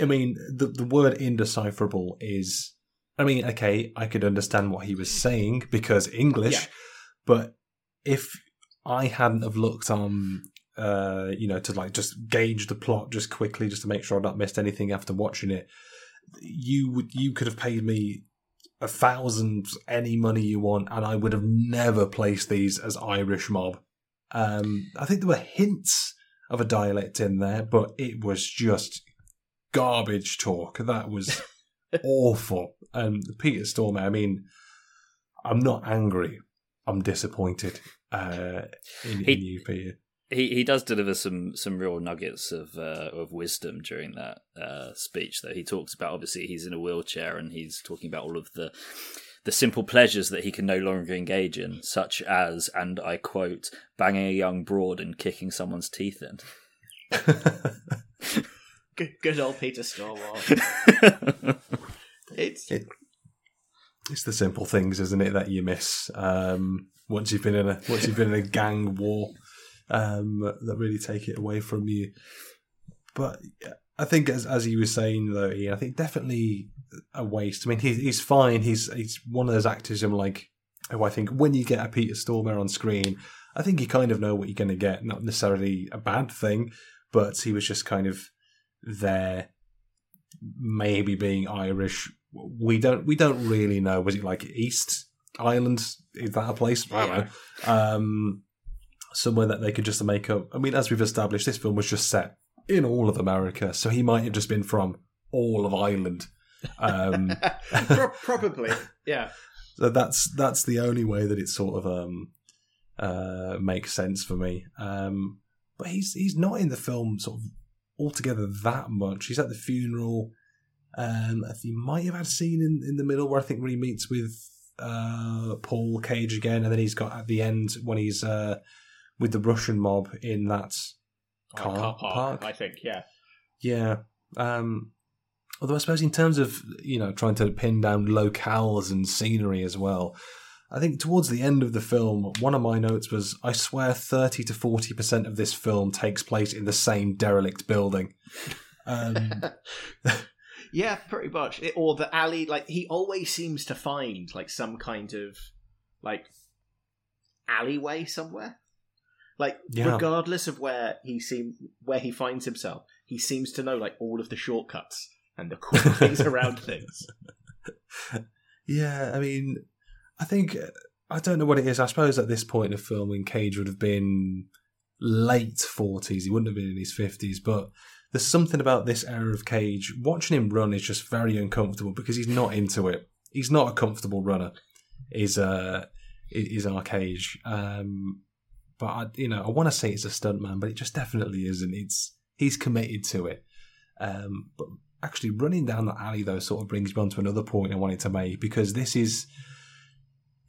A: I mean, the the word indecipherable is. I mean, okay, I could understand what he was saying because English,
B: Yeah.
A: but if I hadn't have looked on, uh, you know, to like just gauge the plot just quickly, just to make sure I'd not missed anything after watching it, you would you could have paid me a thousand any money you want, and I would have never placed these as Irish mob. Um, I think there were hints of a dialect in there, but it was just garbage talk. That was awful. And Peter Stormare, I mean, I'm not angry. I'm disappointed uh, in,
C: He-
A: in you, Peter.
C: He he does deliver some some real nuggets of uh, of wisdom during that uh, speech. Though he talks about obviously he's in a wheelchair and he's talking about all of the the simple pleasures that he can no longer engage in, such as, and I quote, banging a young broad and kicking someone's teeth in.
B: good, good old Peter Stormare. It's
A: It- it's the simple things, isn't it, that you miss um, once you've been in a once you've been in a gang war um, that really take it away from you. But I think, as as you were saying though, Ian, I think definitely a waste. I mean, he's he's fine. He's he's one of those actors. I'm like, oh, I think when you get a Peter Stormare on screen, I think you kind of know what you're going to get. Not necessarily a bad thing, but he was just kind of there maybe being Irish. We don't we don't really know. Was it like East Ireland? Is that a place? I don't know. Um, somewhere that they could just make up. I mean, as we've established, this film was just set in all of America, so he might have just been from all of Ireland. Um,
B: Pro- probably yeah.
A: so that's that's the only way that it sort of um, uh, makes sense for me. Um, but he's he's not in the film sort of altogether that much. He's at the funeral. Um, I think he might have had a scene in, in the middle where I think where he meets with uh, Paul Cage again, and then he's got at the end when he's uh, with the Russian mob in that car,
B: car park,
A: park.
B: I think yeah.
A: Yeah. Um, although I suppose in terms of you know trying to pin down locales and scenery as well, I think towards the end of the film, one of my notes was I swear thirty to forty percent of this film takes place in the same derelict building. Um,
B: Yeah, pretty much. It, or the alley, like he always seems to find like some kind of like alleyway somewhere. Like
A: Yeah.
B: regardless of where he seem where he finds himself, he seems to know like all of the shortcuts and the cool things around things.
A: yeah, I mean, I think I don't know what it is. I suppose at this point of filming, Cage would have been late forties. He wouldn't have been in his fifties, but there's something about this era of Cage. Watching him run is just very uncomfortable because he's not into it. He's not a comfortable runner. Is uh is our Cage. Um, but I, you know, I want to say it's a stuntman, but it just definitely isn't. It's he's committed to it. Um, but actually, running down that alley though sort of brings me on to another point I wanted to make because this is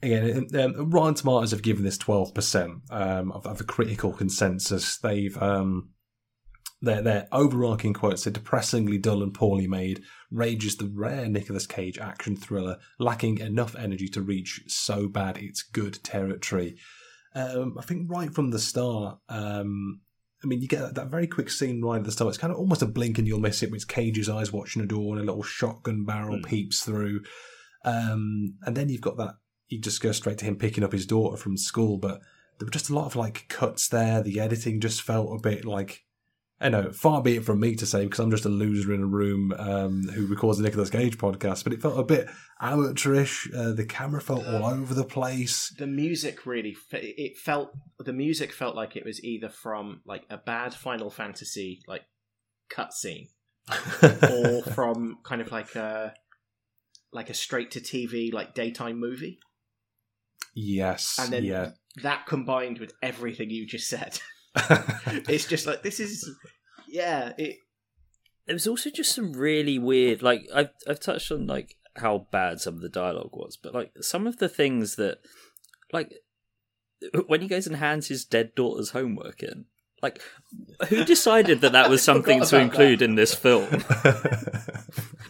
A: again, um, Rotten Tomatoes have given this twelve percent um, of, of the critical consensus. They've um, their their overarching quotes are depressingly dull and poorly made. Rage is the rare Nicolas Cage action thriller, lacking enough energy to reach so bad it's good territory. Um, I think right from the start, um, I mean, you get that very quick scene right at the start. It's kind of almost a blink and you'll miss it. With Cage's eyes watching a door and a little shotgun barrel
B: Mm.
A: peeps through, um, and then you've got that. You just go straight to him picking up his daughter from school, but there were just a lot of like cuts there. The editing just felt a bit like I know, far be it from me to say because I'm just a loser in a room um, who records the Nicolas Cage podcast, but it felt a bit amateurish. Uh, the camera felt all over the place.
B: the music really, it felt the music felt like it was either from like a bad Final Fantasy like cutscene or from kind of like a like a straight to TV like daytime movie,
A: yes,
B: and then
A: yeah.
B: that combined with everything you just said, it's just like this is yeah it
C: There was also just some really weird, like I've I've touched on like how bad some of the dialogue was, but like some of the things that, like when he goes and hands his dead daughter's homework in, like who decided that that was something to include in this film?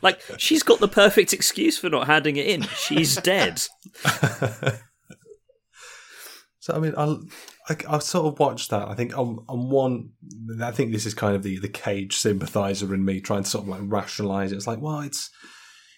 C: Like she's got the perfect excuse for not handing it in. She's dead.
A: So I mean, I'll, I I sort of watched that. I think on on one, I think this is kind of the the Cage sympathizer in me trying to sort of like rationalize it. It's like, well, it's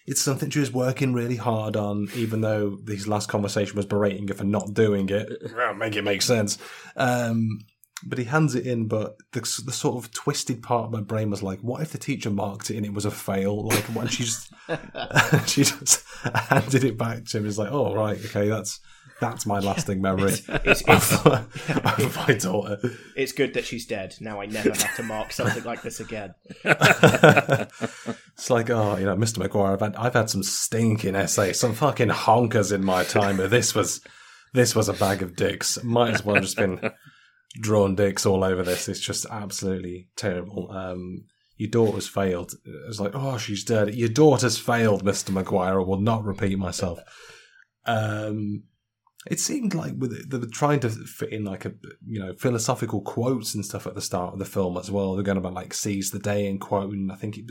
A: it's something she was working really hard on, even though his last conversation was berating her for not doing it. Well, make it make sense. Um, but he hands it in, but the, the sort of twisted part of my brain was like, what if the teacher marked it and it was a fail? Like, when she just, she just handed it back to him. It's like, oh, right, okay, that's that's my lasting memory
B: it's it's,
A: of, of my daughter.
B: it's good that she's dead. Now I never have to mark something like this again.
A: it's like, oh, you know, Mr. Maguire, I've had, I've had some stinking essays, some fucking honkers in my time, but this was this was a bag of dicks. Might as well have just been drawn dicks all over this. It's just absolutely terrible. Um, your daughter's failed. It's like, oh, she's dead. Your daughter's failed, Mr. Maguire. I will not repeat myself. Um, it seemed like with they were trying to fit in like a you know philosophical quotes and stuff at the start of the film as well. They're going about like seize the day and quoting. I think it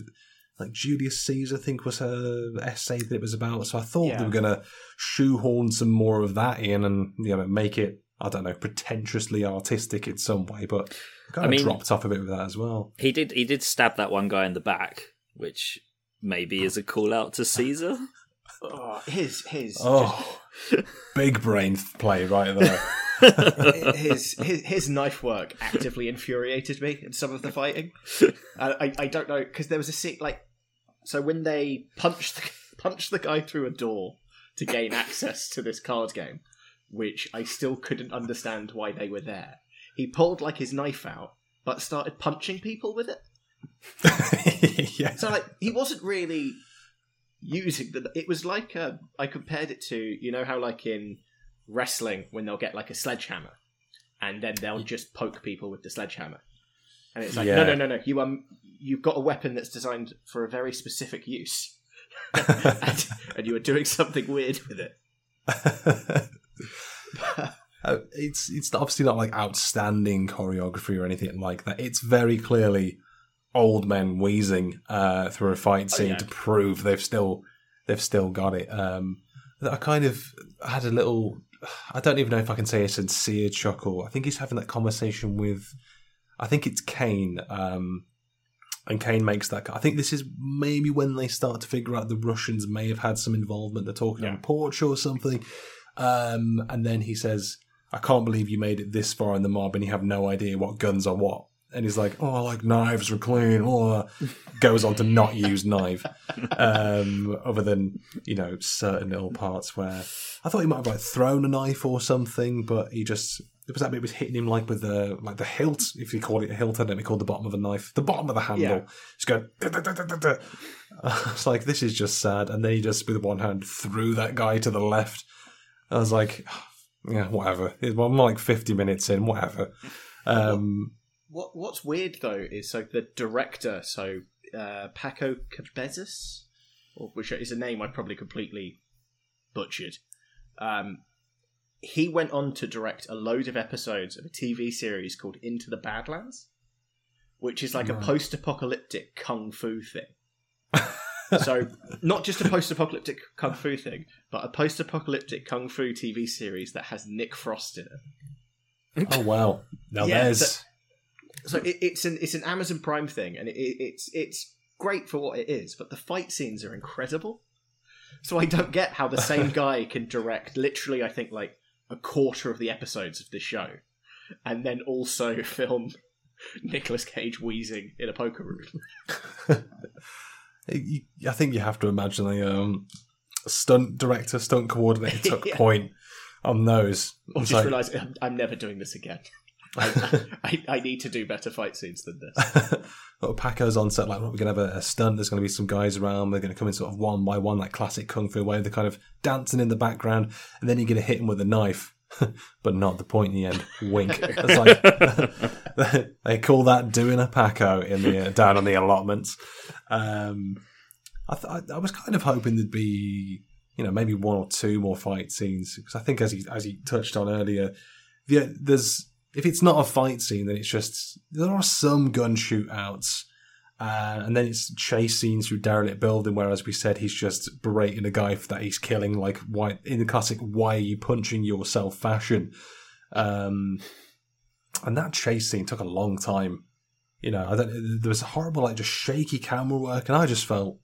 A: like Julius Caesar, I think was her essay that it was about. So I thought they were going to shoehorn some more of that in and you know make it I don't know pretentiously artistic in some way, but kind
C: I
A: of
C: mean-
A: dropped off a bit with that as well.
C: He did he did stab that one guy in the back, which maybe is a call out to Caesar.
B: Oh, his his
A: Oh, big brain play right there.
B: his, his his knife work actively infuriated me in some of the fighting. I I, I don't know because there was a scene like so when they punched the, punched the guy through a door to gain access to this card game, which I still couldn't understand why they were there. He pulled like his knife out, but started punching people with it.
A: yeah.
B: So like he wasn't really using the. It was like uh, I compared it to you know how like in wrestling when they'll get like a sledgehammer and then they'll just poke people with the sledgehammer, and it's like
A: Yeah.
B: no no no no you um you've got a weapon that's designed for a very specific use, and, and you are doing something weird with it.
A: Uh, it's it's obviously not like outstanding choreography or anything like that. It's very clearly old men wheezing uh, through a fight scene
B: yeah.
A: to prove they've still they've still got it. Um, I kind of had a little. I don't even know if I can say a sincere chuckle. I think he's having that conversation with. I think it's Kane. Um, and Kane makes that. I think this is maybe when they start to figure out the Russians may have had some involvement. They're talking
B: Yeah.
A: on porch or something. Um, and then he says, I can't believe you made it this far in the mob and you have no idea what guns are what. And he's like, oh, I like knives are clean. Oh, goes on to not use knife, um, other than you know certain little parts where I thought he might have like thrown a knife or something, but he just it was that bit was hitting him like with the like the hilt, if you call it a hilt, I don't know, called the bottom of a knife, the bottom of the handle.
B: Yeah.
A: Just going. It's like this is just sad, and then he just with one hand threw that guy to the left. I was like, yeah, whatever. I'm like 50 minutes in, whatever. Um,
B: What What's weird though is so the director, so uh, Paco Cabezas, which is a name I probably completely butchered. Um, he went on to direct a load of episodes of a TV series called Into the Badlands, which is like a post-apocalyptic kung fu thing. so not just a post-apocalyptic kung fu thing, but a post-apocalyptic kung fu TV series that has Nick Frost in it.
A: oh, wow. Now
B: Yeah,
A: there's.
B: so- So it, it's an it's an Amazon Prime thing, and it, it, it's it's great for what it is, but the fight scenes are incredible. So I don't get how the same guy can direct literally, I think like a quarter of the episodes of this show, and then also film Nicolas Cage wheezing in a poker room.
A: I think you have to imagine a um, stunt director, stunt coordinator took
B: Yeah.
A: point on those.
B: Or just
A: like-
B: realize I'm, I'm never doing this again. I, I, I need to do better fight scenes than this.
A: Little Paco's on set, like, well, we're going to have a, a stunt. There's going to be some guys around. They're going to come in sort of one by one, like classic kung fu way. They're kind of dancing in the background, and then you're going to hit him with a knife, but not the point in the end. Wink. Like they call that doing a Paco in the uh, down on the allotments. Um, I, th- I, was kind of hoping there'd be, you know, maybe one or two more fight scenes because I think, as he as he touched on earlier, the, there's if it's not a fight scene, then it's just there are some gun shootouts, uh, and then it's chase scenes through derelict building where, as we said, he's just berating a guy for that he's killing, like why in the classic "Why are you punching yourself?" fashion. Um, and that chase scene took a long time. You know, I don't, there was a horrible, like, just shaky camera work, and I just felt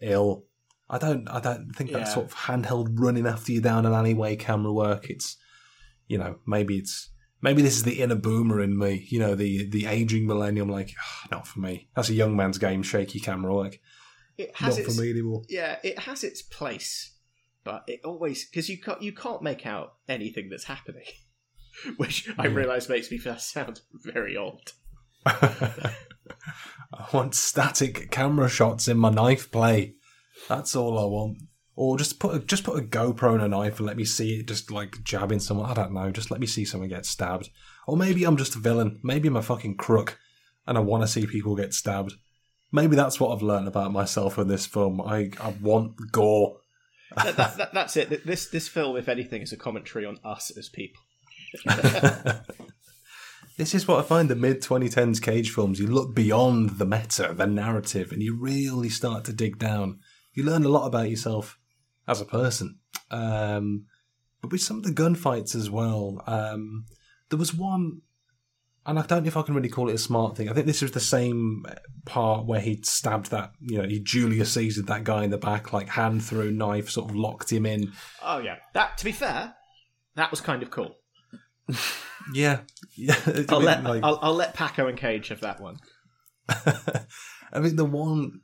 A: ill. I don't, I don't think that
B: Yeah.
A: sort of handheld running after you down an alleyway camera work. It's, you know, maybe it's maybe this is the inner boomer in me. You know, the the aging millennium. Like, "Ah, not for me. That's a young man's game. Shaky camera work.
B: It
A: Not
B: has
A: for me anymore.
B: yeah, it has its place, but it always because you can't you can't make out anything that's happening, which I
A: Yeah.
B: realise makes me sound very old.
A: I want static camera shots in my knife play. That's all I want. Or just put a, just put a GoPro on a knife and let me see it just like jabbing someone. I don't know. Just let me see someone get stabbed. Or maybe I'm just a villain. Maybe I'm a fucking crook, and I want to see people get stabbed. Maybe that's what I've learned about myself in this film. I I want gore.
B: that, that, that- that's it. This this film, if anything, is a commentary on us as people.
A: This is what I find the mid 2010s Cage films. You look beyond the meta, the narrative, and you really start to dig down. You learn a lot about yourself as a person. Um, but with some of the gunfights as well, um, there was one, and I don't know if I can really call it a smart thing. I think this was the same part where he stabbed that, you know, he Julius Caesared that guy in the back, like hand through knife, sort of locked him in.
B: Oh yeah, that to be fair, that was kind of cool.
A: Yeah. yeah
B: I'll
A: bit
B: let
A: like-
B: I'll, I'll let Paco and Cage have that one.
A: I mean, the one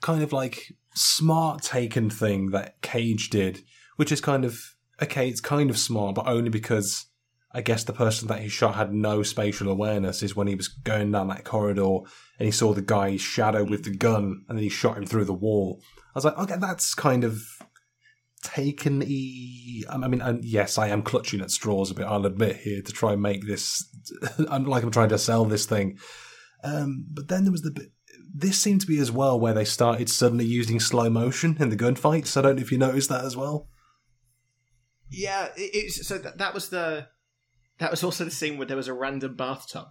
A: kind of like smart taken thing that Cage did, which is kind of okay, it's kind of smart, but only because I guess the person that he shot had no spatial awareness, is when he was going down that corridor and he saw the guy's shadow with the gun and then he shot him through the wall. I was like, okay, that's kind of taken e I mean, and yes, I am clutching at straws a bit, I'll admit here, to try and make this I'm like I'm trying to sell this thing. Um, but then there was the bit. This seemed to be as well where they started suddenly using slow motion in the gunfights. I don't know if you noticed that as well.
B: Yeah, it, so that, that was the that was also the scene where there was a random bathtub,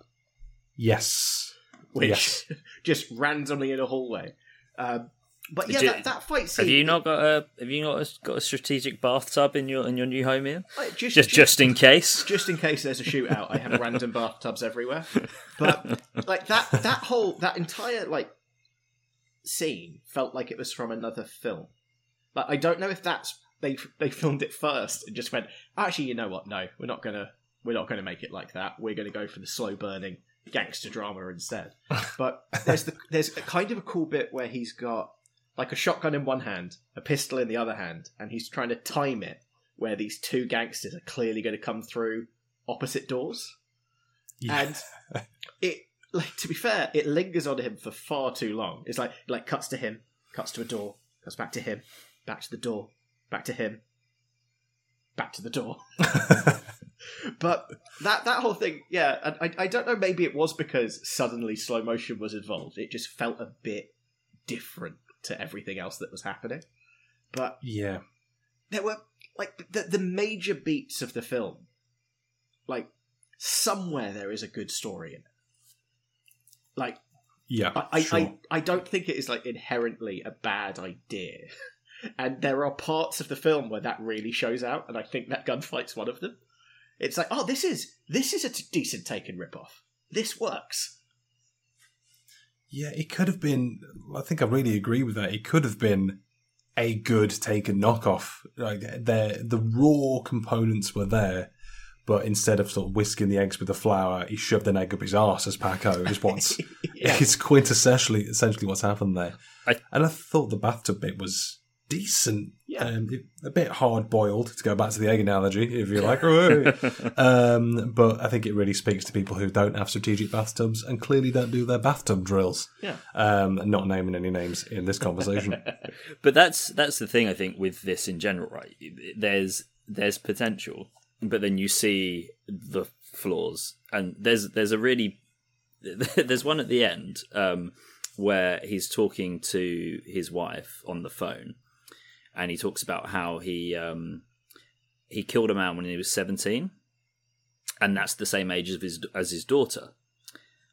A: Yes.
B: which
A: Yes.
B: just randomly in a hallway. Um, but yeah,
C: you-
B: that, that fight scene.
C: Have you not got a Have you not got a strategic bathtub in your in your new home here?
B: Uh, like, just,
C: Just just in case.
B: just in case there's a shootout, I have random bathtubs everywhere. But like that that whole that entire like scene felt like it was from another film. Like I don't know if that's they they filmed it first and just went actually you know what no we're not gonna we're not gonna make it like that we're gonna go for the slow burning gangster drama instead. But there's the there's a kind of a cool bit where he's got like a shotgun in one hand, a pistol in the other hand, and he's trying to time it where these two gangsters are clearly going to come through opposite doors. And it like to be fair, it lingers on him for far too long. It's like like cuts to him, cuts to a door, cuts back to him, back to the door, back to him. back to the door. but that that whole thing, yeah, I- I don't know. Maybe it was because suddenly slow motion was involved. It just felt a bit different to everything else that was happening. But
A: Yeah.
B: there were like the the major beats of the film. Like somewhere there is a good story in it. Like
A: Yeah.
B: I, I,
A: sure.
B: I, I don't think it is like inherently a bad idea. And there are parts of the film where that really shows out, and I think that gunfight's one of them. It's like, oh, this is this is a t- decent taken ripoff. This works.
A: Yeah, it could have been. I think I really agree with that. It could have been a good taken knockoff. Like the the raw components were there, but instead of sort of whisking the eggs with the flour, he shoved an egg up his arse as Paco. Is what's
B: Yeah.
A: it's quintessentially essentially what's happened there.
C: I-
A: and I thought the bathtub bit was decent.
B: Yeah.
A: Um, a bit hard boiled to go back to the egg analogy, if you like. um, but I think it really speaks to people who don't have strategic bathtubs and clearly don't do their bathtub drills.
B: Yeah.
A: Um, not naming any names in this conversation.
C: but that's that's the thing I think with this in general, right? There's there's potential, but then you see the flaws, and there's there's a really there's one at the end um, where he's talking to his wife on the phone, and he talks about how he um, he killed a man when he was seventeen, and that's the same age as his as his daughter.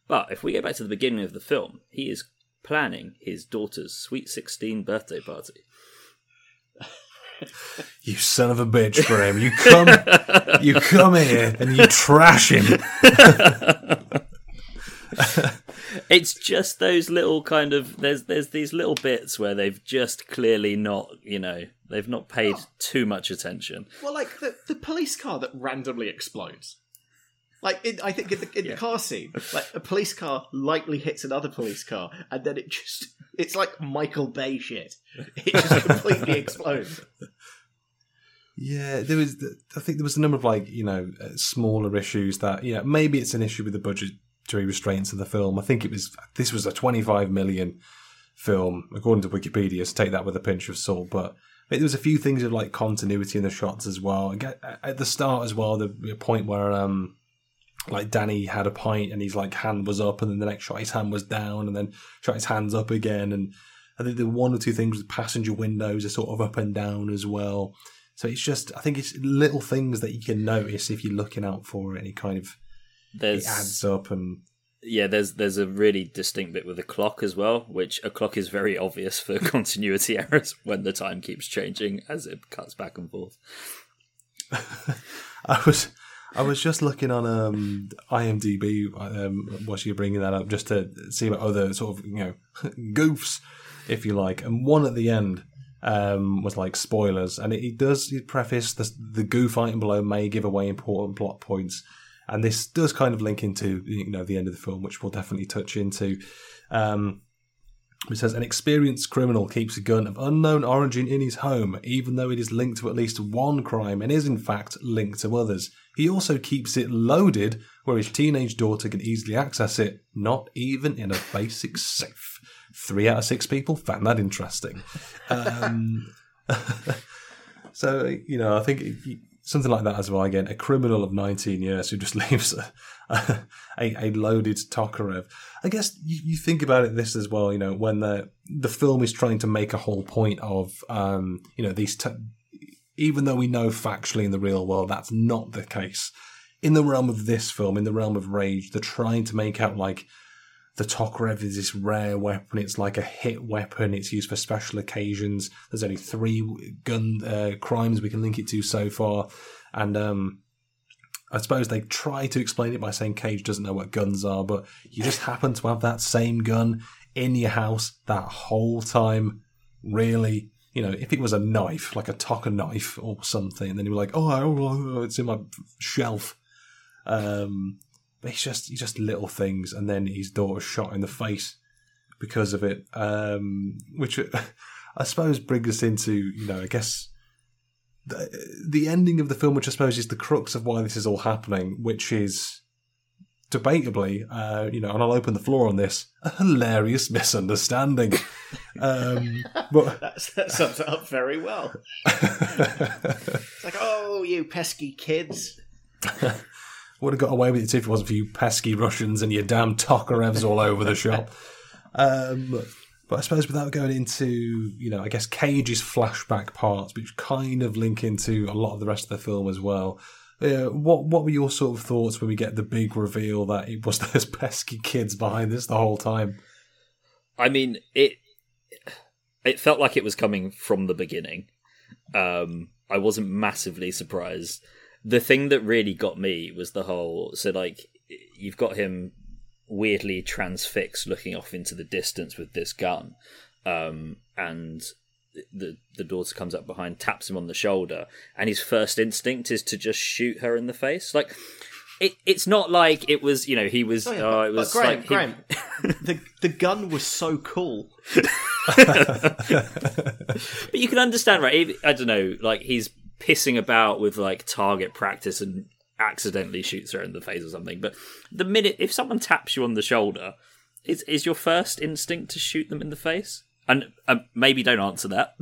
C: But if we go back to the beginning of the film, he is planning his daughter's sweet 16 birthday party.
A: you son of a bitch, Graham. You come, you come here and you trash him.
C: It's just those little kind of there's there's these little bits where they've just clearly not, you know, they've not paid too much attention.
B: Well, like the, the police car that randomly explodes. Like in, I think in, the, in the car scene, like a police car lightly hits another police car, and then it just—it's like Michael Bay shit. It just completely explodes.
A: Yeah, there was. I think there was a number of like you know uh, smaller issues that you know maybe it's an issue with the restraints of the film. I think it was this was a 25 million film according to Wikipedia. So take that with a pinch of salt. But there was a few things of like continuity in the shots as well. At the start as well, the the point where um like Danny had a pint and his like hand was up, and then the next shot his hand was down, and then shot his hands up again, and I think the one or two things with passenger windows are sort of up and down as well. So it's just, I think it's little things that you can notice if you're looking out for any kind of
C: There's
A: it adds up, and
C: yeah, there's there's a really distinct bit with the clock as well, which a clock is very obvious for continuity errors when the time keeps changing as it cuts back and forth.
A: I was. I was just looking on um, IMDb um, whilst you're bringing that up, just to see what other sort of you know goofs, if you like. And one at the end um, was like spoilers, and it, it does preface the, the goof item below may give away important plot points, and this does kind of link into you know the end of the film, which we'll definitely touch into. Um, it says an experienced criminal keeps a gun of unknown origin in his home, even though it is linked to at least one crime and is in fact linked to others. He also keeps it loaded where his teenage daughter can easily access it, not even in a basic safe. Three out of six people found that interesting. Um, so, you know, I think something like that as well. Again, a criminal of 19 years who just leaves a, a, a loaded Tokarev. I guess you, you think about it this as well, you know, when the, the film is trying to make a whole point of, um, you know, these, t- even though we know factually in the real world that's not the case. In the realm of this film, in the realm of Rage, they're trying to make out like the Tokarev is this rare weapon. It's like a hit weapon. It's used for special occasions. There's only three gun uh, crimes we can link it to so far, and um, I suppose they try to explain it by saying Cage doesn't know what guns are, but you just happen to have that same gun in your house that whole time. Really, you know, if it was a knife, like a Toka knife or something, then you were like, oh, oh, it's in my shelf. Um, but it's just it's just little things, and then his daughter shot in the face because of it, um, which I suppose brings us into you know I guess the, the ending of the film, which I suppose is the crux of why this is all happening, which is debatably, uh, you know, and I'll open the floor on this, a hilarious misunderstanding. um, but
B: That's, that sums it up very well. It's like, oh, Oh, you pesky kids!
A: Would have got away with it if it wasn't for you pesky Russians and your damn Tokarevs all over the shop. Um, but I suppose without going into, you know, I guess Cage's flashback parts, which kind of link into a lot of the rest of the film as well. Uh, what what were your sort of thoughts when we get the big reveal that it was those pesky kids behind this the whole time?
C: I mean, it it felt like it was coming from the beginning. Um, I wasn't massively surprised. The thing that really got me was the whole so like you've got him weirdly transfixed looking off into the distance with this gun. Um, and the the daughter comes up behind, taps him on the shoulder, and his first instinct is to just shoot her in the face. Like it, it's not like it was, you know, he was. Oh,
B: yeah,
C: oh, it was
B: Graham,
C: like he-
B: Graham, the the gun was so cool.
C: But you can understand, right? I don't know, like he's pissing about with like target practice and accidentally shoots her in the face or something. But the minute if someone taps you on the shoulder, is is your first instinct to shoot them in the face? And um, maybe don't answer that.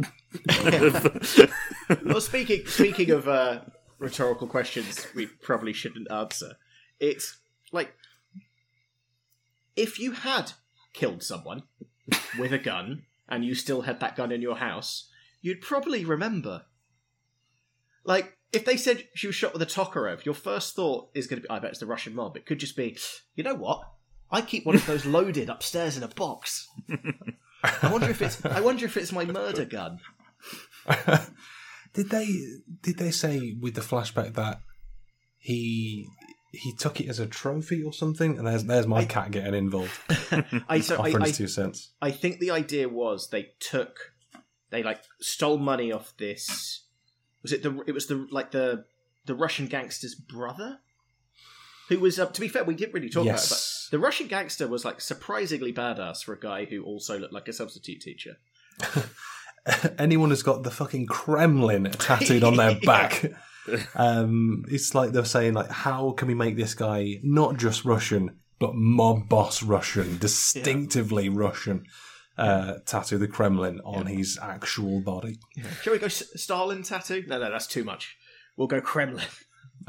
B: Well, speaking speaking of uh, rhetorical questions, we probably shouldn't answer. It's like if you had killed someone with a gun and you still had that gun in your house, you'd probably remember. Like if they said she was shot with a Tokarev, your first thought is going to be, "I bet it's the Russian mob." It could just be, you know what? I keep one of those loaded upstairs in a box. I wonder if it's. I wonder if it's my murder gun.
A: Did they did they say with the flashback that he he took it as a trophy or something? And there's there's my cat getting involved,
B: I so I, I,
A: two cents.
B: I think the idea was they took they like stole money off this was it the it was the like the the Russian gangster's brother who was uh, to be fair we didn't really talk about it but the Russian gangster was like surprisingly badass for a guy who also looked like a substitute teacher
A: Anyone who's got the fucking Kremlin tattooed on their
B: Yeah.
A: back. Um, it's like they're saying, like, how can we make this guy not just Russian, but mob boss Russian, distinctively Russian? Uh, tattoo the Kremlin on his actual body.
B: shall we go Stalin tattoo no no that's too much we'll go Kremlin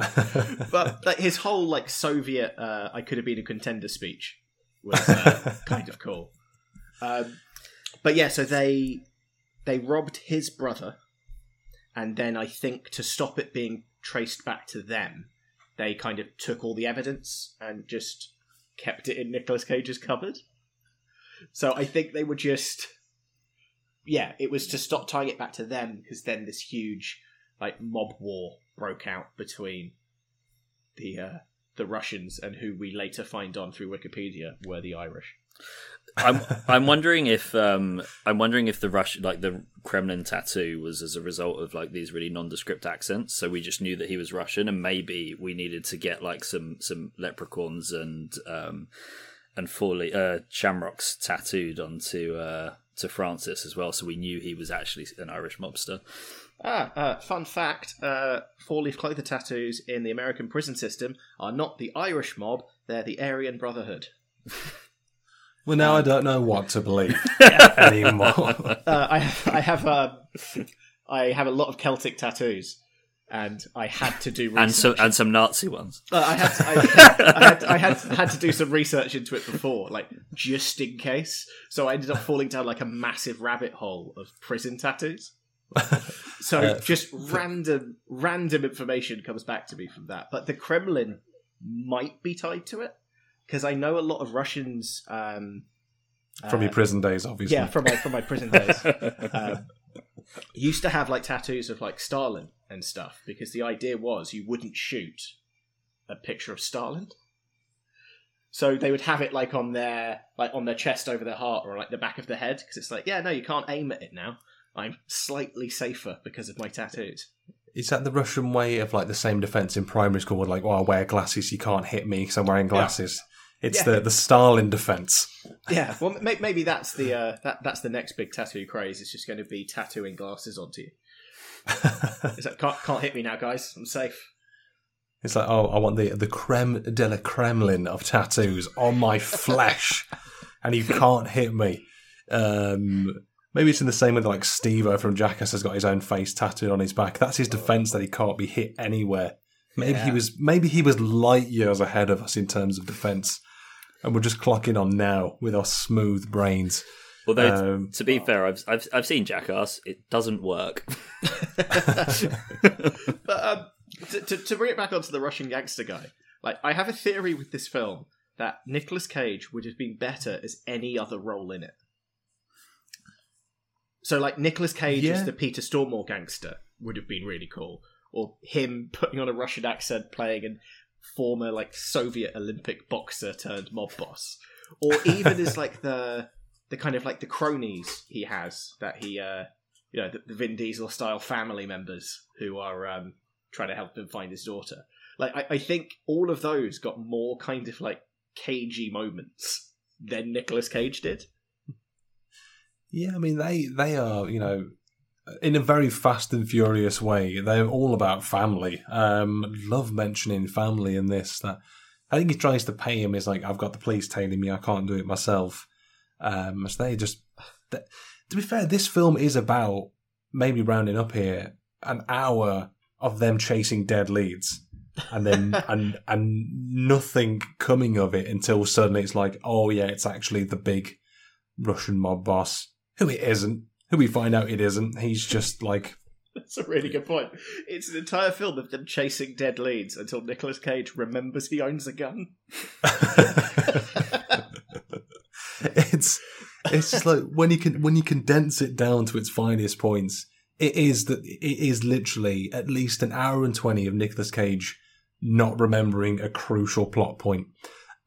B: but like his whole like Soviet uh, I could have been a contender speech was uh, kind of cool. Um, but yeah, so they they robbed his brother, and then I think to stop it being traced back to them, they kind of took all the evidence and just kept it in Nicolas Cage's cupboard. So I think they were just yeah, it was to stop tying it back to them because then this huge like mob war broke out between the uh, the Russians and who we later find on through Wikipedia were the Irish.
C: I'm I'm wondering if um I'm wondering if the Rush like the Kremlin tattoo was as a result of like these really nondescript accents. So we just knew that he was Russian, and maybe we needed to get like some some leprechauns and um and Forley uh shamrocks tattooed onto uh to Francis as well, so we knew he was actually an Irish mobster.
B: Ah, uh, fun fact: uh, four-leaf clover tattoos in the American prison system are not the Irish mob; they're the Aryan Brotherhood.
A: Well, now
B: Um,
A: I don't know what to believe anymore.
B: Uh, I have, I have uh, I have a lot of Celtic tattoos, and I had to do research.
C: And some and some Nazi ones.
B: Uh, I had to, I, I had I had had to do some research into it before, like just in case. So I ended up falling down like a massive rabbit hole of prison tattoos. So
A: Uh,
B: just random random information comes back to me from that. But the Kremlin might be tied to it because I know a lot of Russians. Um,
A: From your prison days, obviously.
B: yeah, from my from my prison days. um, used to have like tattoos of like Stalin and stuff because the idea was you wouldn't shoot a picture of Stalin. So they would have it like on their like on their chest over their heart or like the back of the head because it's like yeah no you can't aim at it now. I'm slightly safer because of my tattoos.
A: Is that the Russian way of like the same defense in primary school? Like, oh, I wear glasses, you can't hit me because I'm wearing glasses. It's
B: Yeah.
A: the the Stalin defense.
B: Yeah, well may- maybe that's the uh, that that's the next big tattoo craze. It's just going to be tattooing glasses onto you. It's like can't can't hit me now, guys. I'm safe.
A: It's like, oh, I want the the creme de la Kremlin of tattoos on my flesh, and you can't hit me. Um, maybe it's in the same way that like Steve-O from Jackass has got his own face tattooed on his back. That's his defense that he can't be hit anywhere. Maybe he was maybe he was light years ahead of us in terms of defense, and we're just clocking on now with our smooth brains.
C: Although,
A: Um,
C: to be fair, I've, I've I've seen Jackass. It doesn't work.
B: But um, to, to, to bring it back onto the Russian gangster guy, like I have a theory with this film that Nicolas Cage would have been better as any other role in it. So, like Nicolas Cage
A: Yeah.
B: as the Peter Stormare gangster would have been really cool, or him putting on a Russian accent playing a former like Soviet Olympic boxer turned mob boss, or even as like the the kind of like the cronies he has that he uh you know the, the Vin Diesel style family members who are um trying to help him find his daughter. Like I, I think all of those got more kind of like cagey moments than Nicolas Cage did.
A: Yeah, I mean they they are you know in a very fast and furious way. They're all about family. Um, love mentioning family in this. That I think he tries to pay him is like I've got the police tailing me. I can't do it myself. Um, so they just th- to be fair, this film is about maybe rounding up here an hour of them chasing dead leads. and then and and nothing coming of it until suddenly it's like, oh yeah, it's actually the big Russian mob boss, who it isn't, who we find out it isn't. He's just like,
B: That's a really good point. It's an entire film of them chasing dead leads until Nicolas Cage remembers he owns a gun.
A: it's it's just like when you can when you condense it down to its finest points, it is that it is literally at least an hour and twenty of Nicolas Cage not remembering a crucial plot point,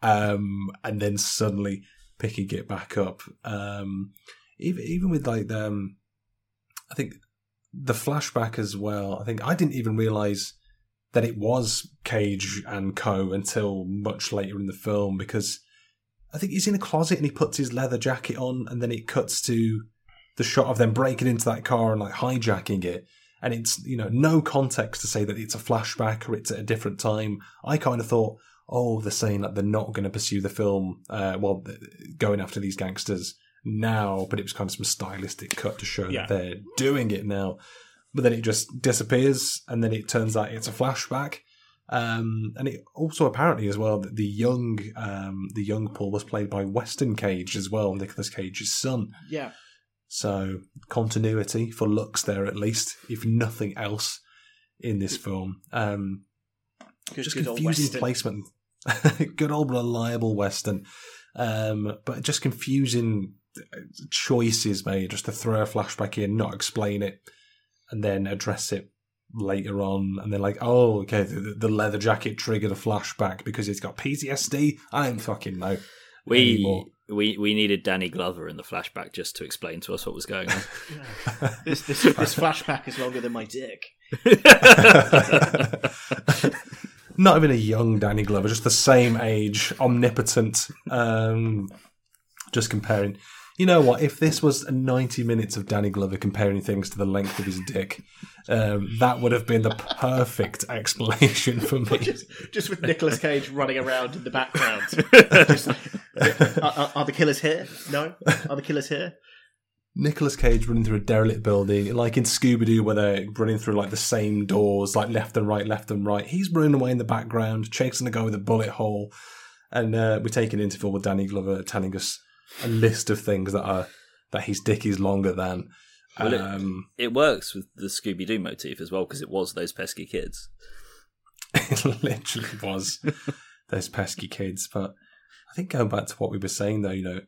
A: um, and then suddenly picking it back up. Um, even even with like um, I think the flashback as well. I think I didn't even realize that it was Cage and Co until much later in the film because I think he's in a closet and he puts his leather jacket on, and then it cuts to the shot of them breaking into that car and like hijacking it. And it's you know no context to say that it's a flashback or it's at a different time. I kind of thought, oh, they're saying that they're not going to pursue the film, uh, well, going after these gangsters now, but it was kind of some stylistic cut to show
B: Yeah.
A: that they're doing it now. But then it just disappears, and then it turns out it's a flashback. Um, and it also apparently as well that the young um, the young Paul was played by Weston Cage as well, Nicolas Cage's son.
B: Yeah.
A: So continuity for looks there at least, if nothing else, in this film. Um,
B: Good,
A: just
B: good
A: confusing
B: Weston.
A: placement. Good old reliable Weston, um, but just confusing choices made just to throw a flashback in, not explain it, and then address it later on. And they're like, "Oh, okay, the, the leather jacket triggered a flashback because it's got PTSD." I don't fucking know.
C: We
A: anymore.
C: we we needed Danny Glover in the flashback just to explain to us what was going on.
B: This, this, this flashback is longer than my dick.
A: Not even a young Danny Glover, just the same age, omnipotent. Um, just comparing. You know what? If this was 90 minutes of Danny Glover comparing things to the length of his dick, um, that would have been the perfect explanation for me.
B: Just, just with Nicolas Cage running around in the background. Just, are, are, are the killers here? No? Are the killers here?
A: Nicolas Cage running through a derelict building, like in Scooby Doo, where they're running through like the same doors, like left and right, left and right. He's running away in the background, chasing the guy with a bullet hole, and uh, we take an interval with Danny Glover telling us a list of things that are that his dick is longer than.
C: Well, it-
A: um,
C: it works with the Scooby Doo motif as well because it was those pesky kids.
A: it literally was those pesky kids. But I think going back to what we were saying, though, you know,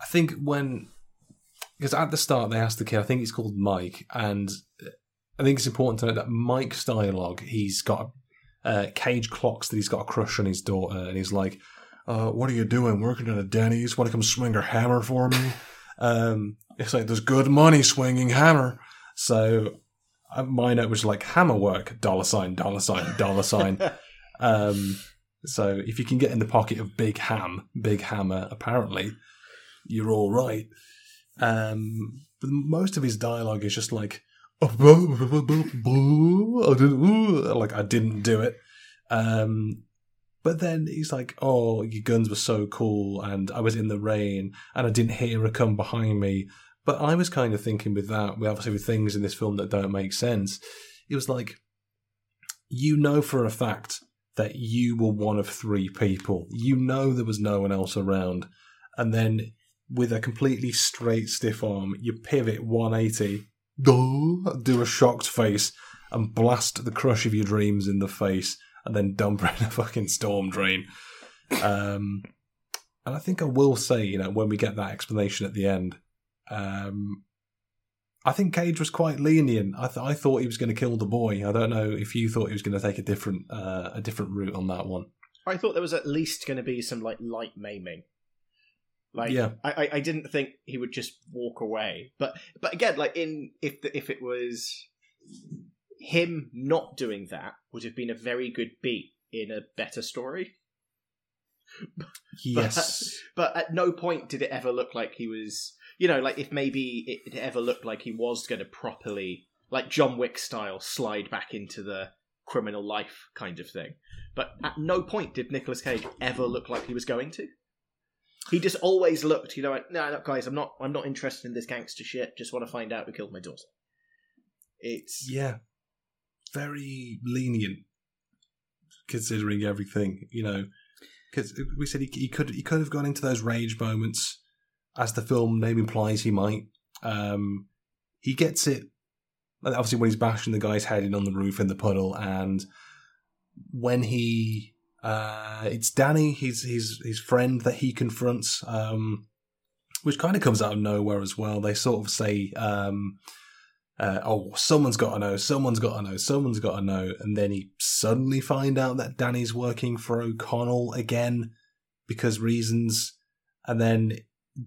A: I think when because at the start they asked the kid, I think he's called Mike, and I think it's important to note that Mike's dialogue, he's got uh, Cage clocks that he's got a crush on his daughter, and he's like, uh, "What are you doing? Working at a Denny's? Want to come swing your hammer for me?" um, it's like there's good money swinging hammer. So uh, my note was like hammer work, dollar sign, dollar sign, dollar sign. um, so if you can get in the pocket of Big Ham, Big Hammer, apparently you're all right. Um, but most of his dialogue is just like, like I didn't do it. Um, but then he's like, "Oh, your guns were so cool, and I was in the rain, and I didn't hear her come behind me, But I was kind of thinking with that, we obviously with things in this film that don't make sense, it was like you know for a fact that you were one of three people. You know there was no one else around. And then with a completely straight, stiff arm, you pivot 180, do a shocked face, and blast the crush of your dreams in the face, and then dump her in a fucking storm drain. Um, and I think I will say, you know, when we get that explanation at the end, um, I think Cage was quite lenient. I, th- I thought he was going to kill the boy. I don't know if you thought he was going to take a different uh, a different route on that one.
B: I thought there was at least going to be some like light maiming. Like,
A: Yeah.
B: I, I, I didn't think he would just walk away. But but again, like in if the, if it was him not doing that, would have been a very good beat in a better story.
A: Yes.
B: But at no point did it ever look like he was, you know, like if maybe it, it ever looked like he was going to properly, like John Wick style, slide back into the criminal life kind of thing. But at no point did Nicolas Cage ever look like he was going to. He just always looked, you know, like, no, no, guys, I'm not, I'm not interested in this gangster shit. Just want to find out who killed my daughter. It's
A: yeah. Very lenient, considering everything. You know, because we said he, he could he could have gone into those rage moments, as the film name implies he might. Um, he gets it. Obviously, when he's bashing the guy's head in on the roof in the puddle, and when he uh, it's Danny, his his his friend that he confronts, um, which kind of comes out of nowhere as well. They sort of say, um, uh, "Oh, someone's got to know, someone's got to know, someone's got to know," and then he suddenly find out that Danny's working for O'Connell again because reasons, and then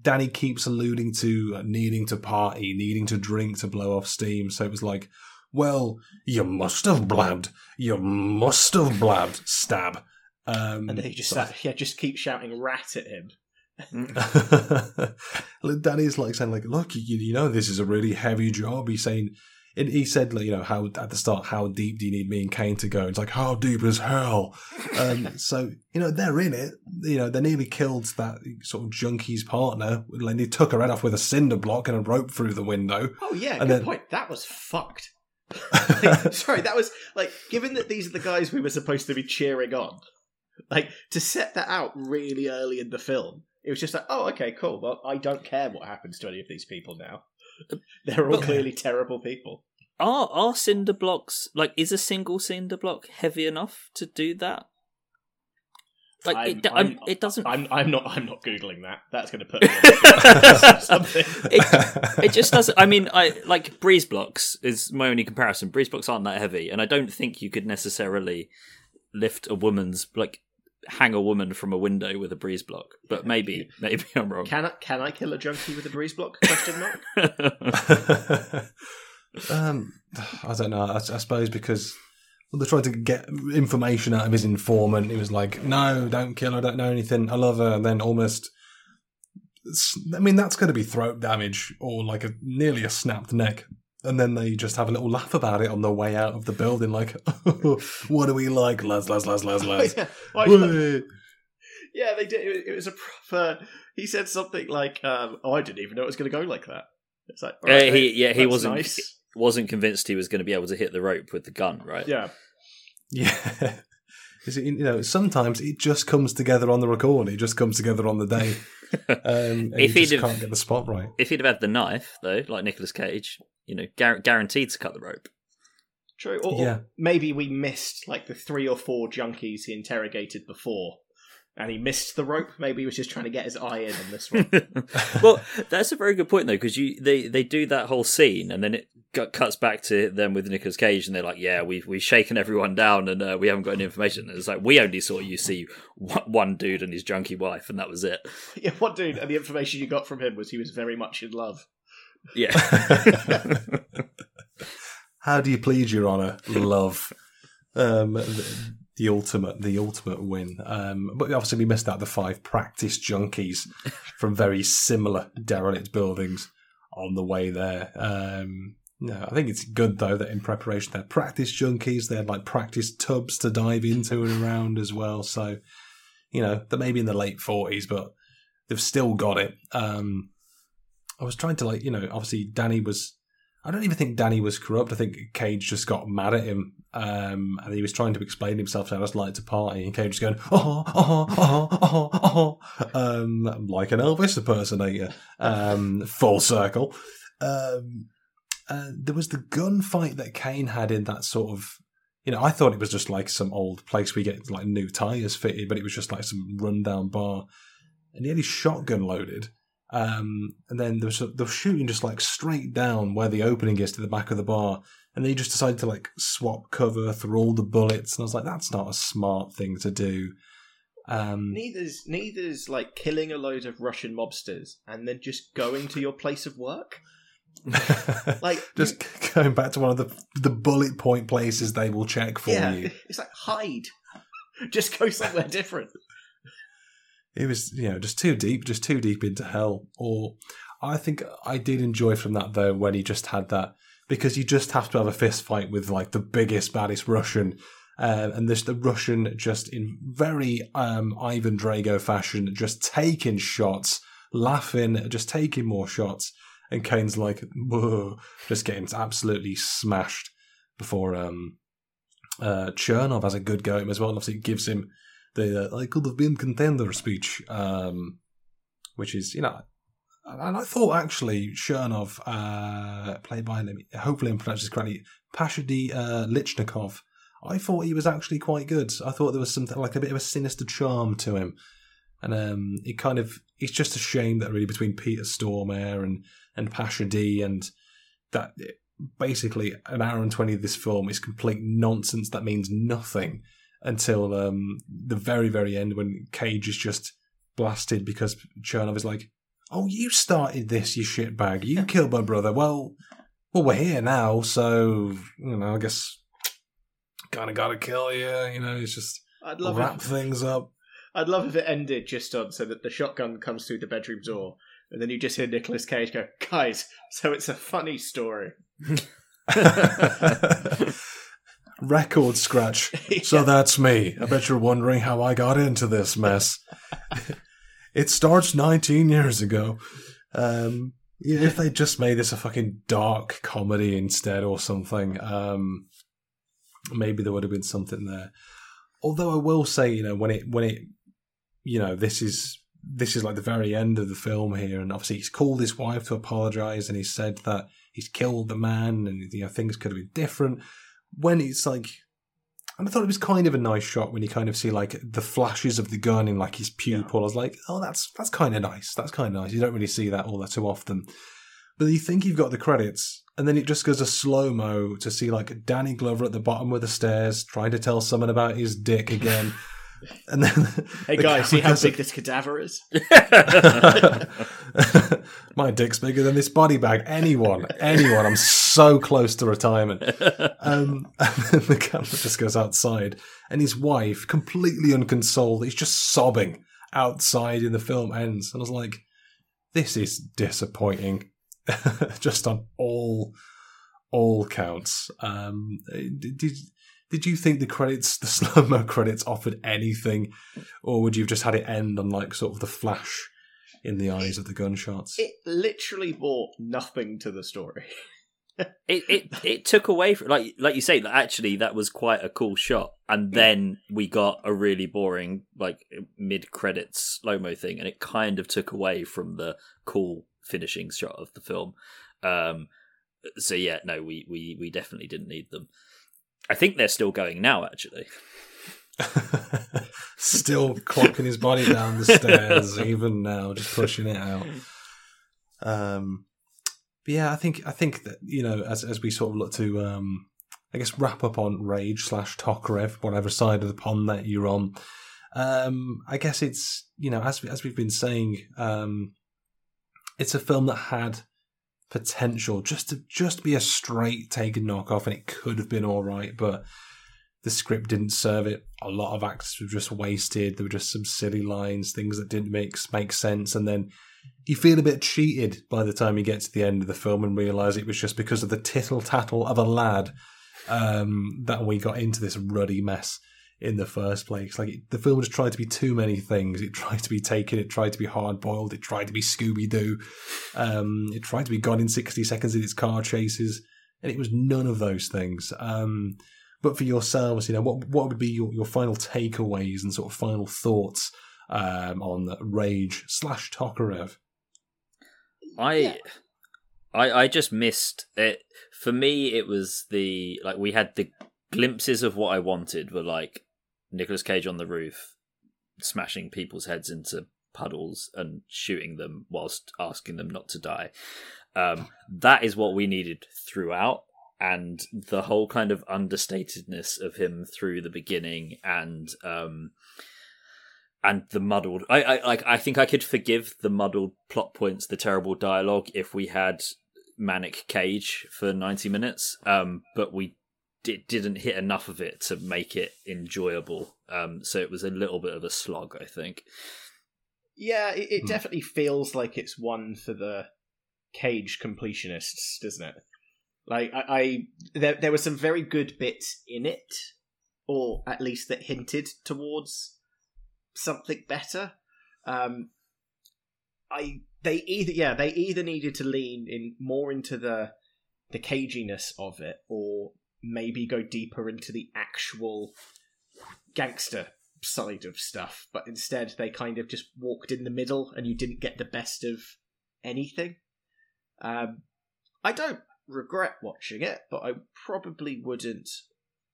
A: Danny keeps alluding to needing to party, needing to drink to blow off steam. So it was like, well, you must have blabbed. You must have blabbed. Stab. Um,
B: and then he just
A: so-
B: sat, yeah, just keep shouting rat at him.
A: Danny's like saying, like, look, you, you know, this is a really heavy job. He's saying, and he said, like, you know, how at the start, how deep do you need me and Kane to go? It's like, how deep is hell? Um, so you know, they're in it. You know, they nearly killed that sort of junkie's partner. Like, they took her head off with a cinder block and a rope through the window.
B: Oh yeah,
A: And
B: good
A: then-
B: point. That was fucked. Like, sorry, that was like given that these are the guys we were supposed to be cheering on, like to set that out really early in the film. It was just like, oh, okay, cool. Well, I don't care what happens to any of these people now. Uh, They're all
C: But-
B: clearly terrible people.
C: Are are cinder blocks like is a single cinder block heavy enough to do that? Like
B: I'm-
C: it,
B: I'm-
C: I'm, it doesn't.
B: I'm, I'm not. I'm not googling that. That's going to put me on something.
C: it, it just doesn't. I mean, I like breeze blocks is my only comparison. Breeze blocks aren't that heavy, and I don't think you could necessarily lift a woman's like hang a woman from a window with a breeze block. But maybe, maybe I'm wrong.
B: Can I can I kill a junkie with a breeze block? Question mark.
A: um, I don't know. I, I suppose because well, they tried to get information out of his informant. He was like, "No, don't kill her. I don't know anything. I love her." And then almost, I mean, that's going to be throat damage or like a nearly a snapped neck. And then they just have a little laugh about it on the way out of the building, like, "What do we like, lads, lads, lads, lads, lads?"
B: yeah. Well, I-
A: Whey.
B: Yeah, they did. It was, a proper. He said something like, um, "Oh, I didn't even know it was going to go like that." It's like, all
C: Uh, he,
B: mate,
C: yeah, he wasn't
B: nice.
C: wasn't convinced he was going to be able to hit the rope with the gun, right?
B: Yeah,
A: Yeah. Is it, you know, sometimes it just comes together on the record. It just comes together on the day. Um,
C: If he'd
A: just
C: have-
A: can't get the spot right.
C: If he'd have had the knife, though, like Nicolas Cage, you know, gar- guaranteed to cut the rope.
B: true. Or, or
A: Yeah.
B: maybe we missed like the three or four junkies he interrogated before, and he missed the rope. Maybe he was just trying to get his eye in on this one.
C: well, that's a very good point though, because you they they do that whole scene, and then it gu- cuts back to them with Nicolas Cage, and they're like, "Yeah, we've we've shaken everyone down, and uh, we haven't got any information." And it's like we only saw you see one one dude and his junkie wife, and that was it.
B: yeah, what dude? And the information you got from him was he was very much in love.
C: Yeah,
A: How do you plead, Your Honour? Love. Um, the, ultimate, the ultimate win. Um, but obviously, we missed out the five practice junkies from very similar derelict buildings on the way there. Um, no, I think it's good though that in preparation they're practice junkies. They had like practice tubs to dive into and around as well. So, you know, they're maybe in the late forties, but they've still got it. Um, I was trying to like, you know, obviously Danny was. I don't even think Danny was corrupt. I think Cage just got mad at him, um, and he was trying to explain himself to how it's like to party, and Cage was going, oh, oh, oh, oh, oh, um, like an Elvis impersonator, um, full circle. Um, uh, there was the gunfight that Kane had in that sort of you know, I thought it was just like some old place we get like new tires fitted, but it was just like some rundown bar, and he had his shotgun loaded. Um, and then there was they were shooting just like straight down where the opening is to the back of the bar, and they just decided to like swap cover through all the bullets, and I was like, that's not a smart thing to do. Um,
B: Neither's neither's like killing a load of Russian mobsters and then just going to your place of work. Like
A: just going back to one of the the bullet point places they will check for
B: yeah,
A: you.
B: it's like hide. Just go somewhere different.
A: It was you know just too deep just too deep into hell. Or i think i did enjoy from that though when he just had that because you just have to have a fist fight with like the biggest baddest russian uh, and this the russian just in very um ivan drago fashion just taking shots laughing just taking more shots. And kane's like Whoa, just getting absolutely smashed before um uh chernov has a good go at him as well and obviously gives him the I could have been contender speech, um, which is you know, and I thought actually Chernov, uh, played by hopefully I'm pronouncing this correctly, Pasha D uh, Lychnikoff. I thought he was actually quite good. I thought there was something like a bit of a sinister charm to him, and um, it kind of it's just a shame that really between Peter Stormare and and Pasha D and that basically an hour and twenty of this film is complete nonsense that means nothing until um, the very, very end when Cage is just blasted because Chernov is like, "Oh, you started this, you shitbag! You killed my brother. Well, well, we're here now, so you know, I guess kind of got to kill you. You know, it's just
B: I'd love to
A: wrap
B: it.
A: things up."
B: I'd love if it ended just on so that the shotgun comes through the bedroom door, and then you just hear Nicolas Cage go, "Guys, so it's a funny story."
A: Record scratch. So that's me. I bet you're wondering how I got into this mess. it starts 19 years ago. Um, yeah, if they just made this a fucking dark comedy instead or something, um, maybe there would have been something there. Although I will say, you know, when it when it, you know, this is this is like the very end of the film here, and obviously he's called his wife to apologize, and he said that he's killed the man, and you know things could have been different. When it's like, and I thought it was kind of a nice shot when you kind of see like the flashes of the gun in like his pupil. I was like, oh, that's that's kind of nice. That's kind of nice. You don't really see that all that too often. But you think you've got the credits, and then it just goes a slow mo to see like Danny Glover at the bottom of the stairs trying to tell someone about his dick again. and then
B: Hey
A: the
B: guys, see how big this cadaver is?
A: My dick's bigger than this body bag. Anyone, anyone. I'm so close to retirement. Um, and then the camera just goes outside, and his wife, completely unconsoled, is just sobbing outside. In the film ends, and I was like, "This is disappointing." just on all all counts. Um, did, did did you think the credits, the slow mo credits, offered anything, or would you have just had it end on like sort of the flash in the eyes of the gunshots?
B: It literally brought nothing to the story.
C: it, it it took away from like like you say like, actually that was quite a cool shot and then we got a really boring like mid credits slow mo thing and it kind of took away from the cool finishing shot of the film um so yeah no we we we definitely didn't need them i think they're still going now actually
A: Still clocking his body down the stairs, even now, just pushing it out. Um, but yeah, I think I think that you know, as as we sort of look to, um, I guess, wrap up on Rage slash Tokarev, whatever side of the pond that you're on. Um, I guess it's you know, as as we've been saying, um, it's a film that had potential just to just be a straight taken knockoff, and it could have been all right, but the script didn't serve it. A lot of actors were just wasted. There were just some silly lines, things that didn't make make sense, and then you feel a bit cheated by the time you get to the end of the film and realise it was just because of the tittle tattle of a lad um, that we got into this ruddy mess in the first place. Like the film just tried to be too many things. It tried to be taken. It tried to be hard boiled. It tried to be Scooby Doo. Um, it tried to be gone in sixty seconds in its car chases, and it was none of those things. Um, but for yourselves, you know, what what would be your, your final takeaways and sort of final thoughts um, on Rage slash Tokarev?
C: I, I, I just missed it. For me, it was the like we had the glimpses of what I wanted were like Nicolas Cage on the roof, smashing people's heads into puddles and shooting them whilst asking them not to die. Um, that is what we needed throughout, and the whole kind of understatedness of him through the beginning and um, and the muddled. I, I like. I think I could forgive the muddled plot points, the terrible dialogue, if we had manic Cage for ninety minutes. Um, but we it didn't hit enough of it to make it enjoyable. Um, so it was a little bit of a slog, I think.
B: Yeah, it, it definitely feels like it's one for the cage completionists, doesn't it? Like I, I there there were some very good bits in it, or at least that hinted towards something better. Um, I they either yeah they either needed to lean in more into the the caginess of it, or maybe go deeper into the actual gangster side of stuff. But instead, they kind of just walked in the middle, and you didn't get the best of anything. Um, I don't regret watching it, but I probably wouldn't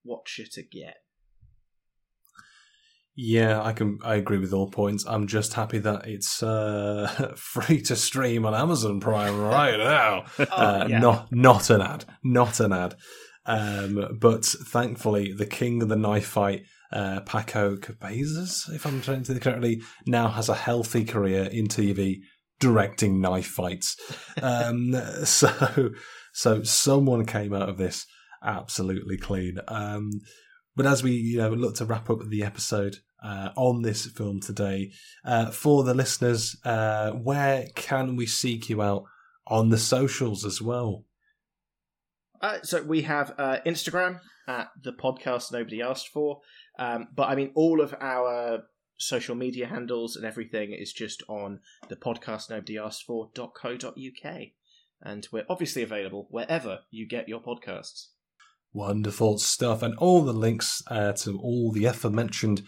B: watch it again.
A: Yeah, I can. I agree with all points. I'm just happy that it's uh, free to stream on Amazon Prime right now. uh,
B: yeah.
A: Not not an ad. Not an ad. Um, but thankfully, the king of the knife fight, uh, Paco Cabezas, if I'm trying to think correctly, now has a healthy career in TV directing knife fights. Um, so, so someone came out of this absolutely clean. Um, but as we you know look to wrap up the episode uh, on this film today, uh, for the listeners, uh, where can we seek you out on the socials as well?
B: Uh, so we have uh, Instagram at the podcast nobody asked for, um, but I mean all of our social media handles and everything is just on the podcast nobody asked for for.co.uk, and we're obviously available wherever you get your podcasts.
A: Wonderful stuff. And all the links uh, to all the aforementioned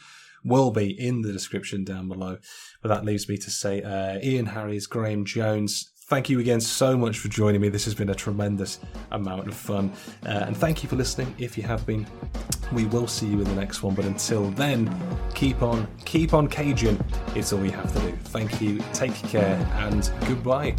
A: will be in the description down below. But that leaves me to say, uh, Ian Harris, Graham Jones, thank you again so much for joining me. This has been a tremendous amount of fun. Uh, and thank you for listening. If you have been, we will see you in the next one. But until then, keep on, keep on Cajun. It's all you have to do. Thank you, take care, and goodbye.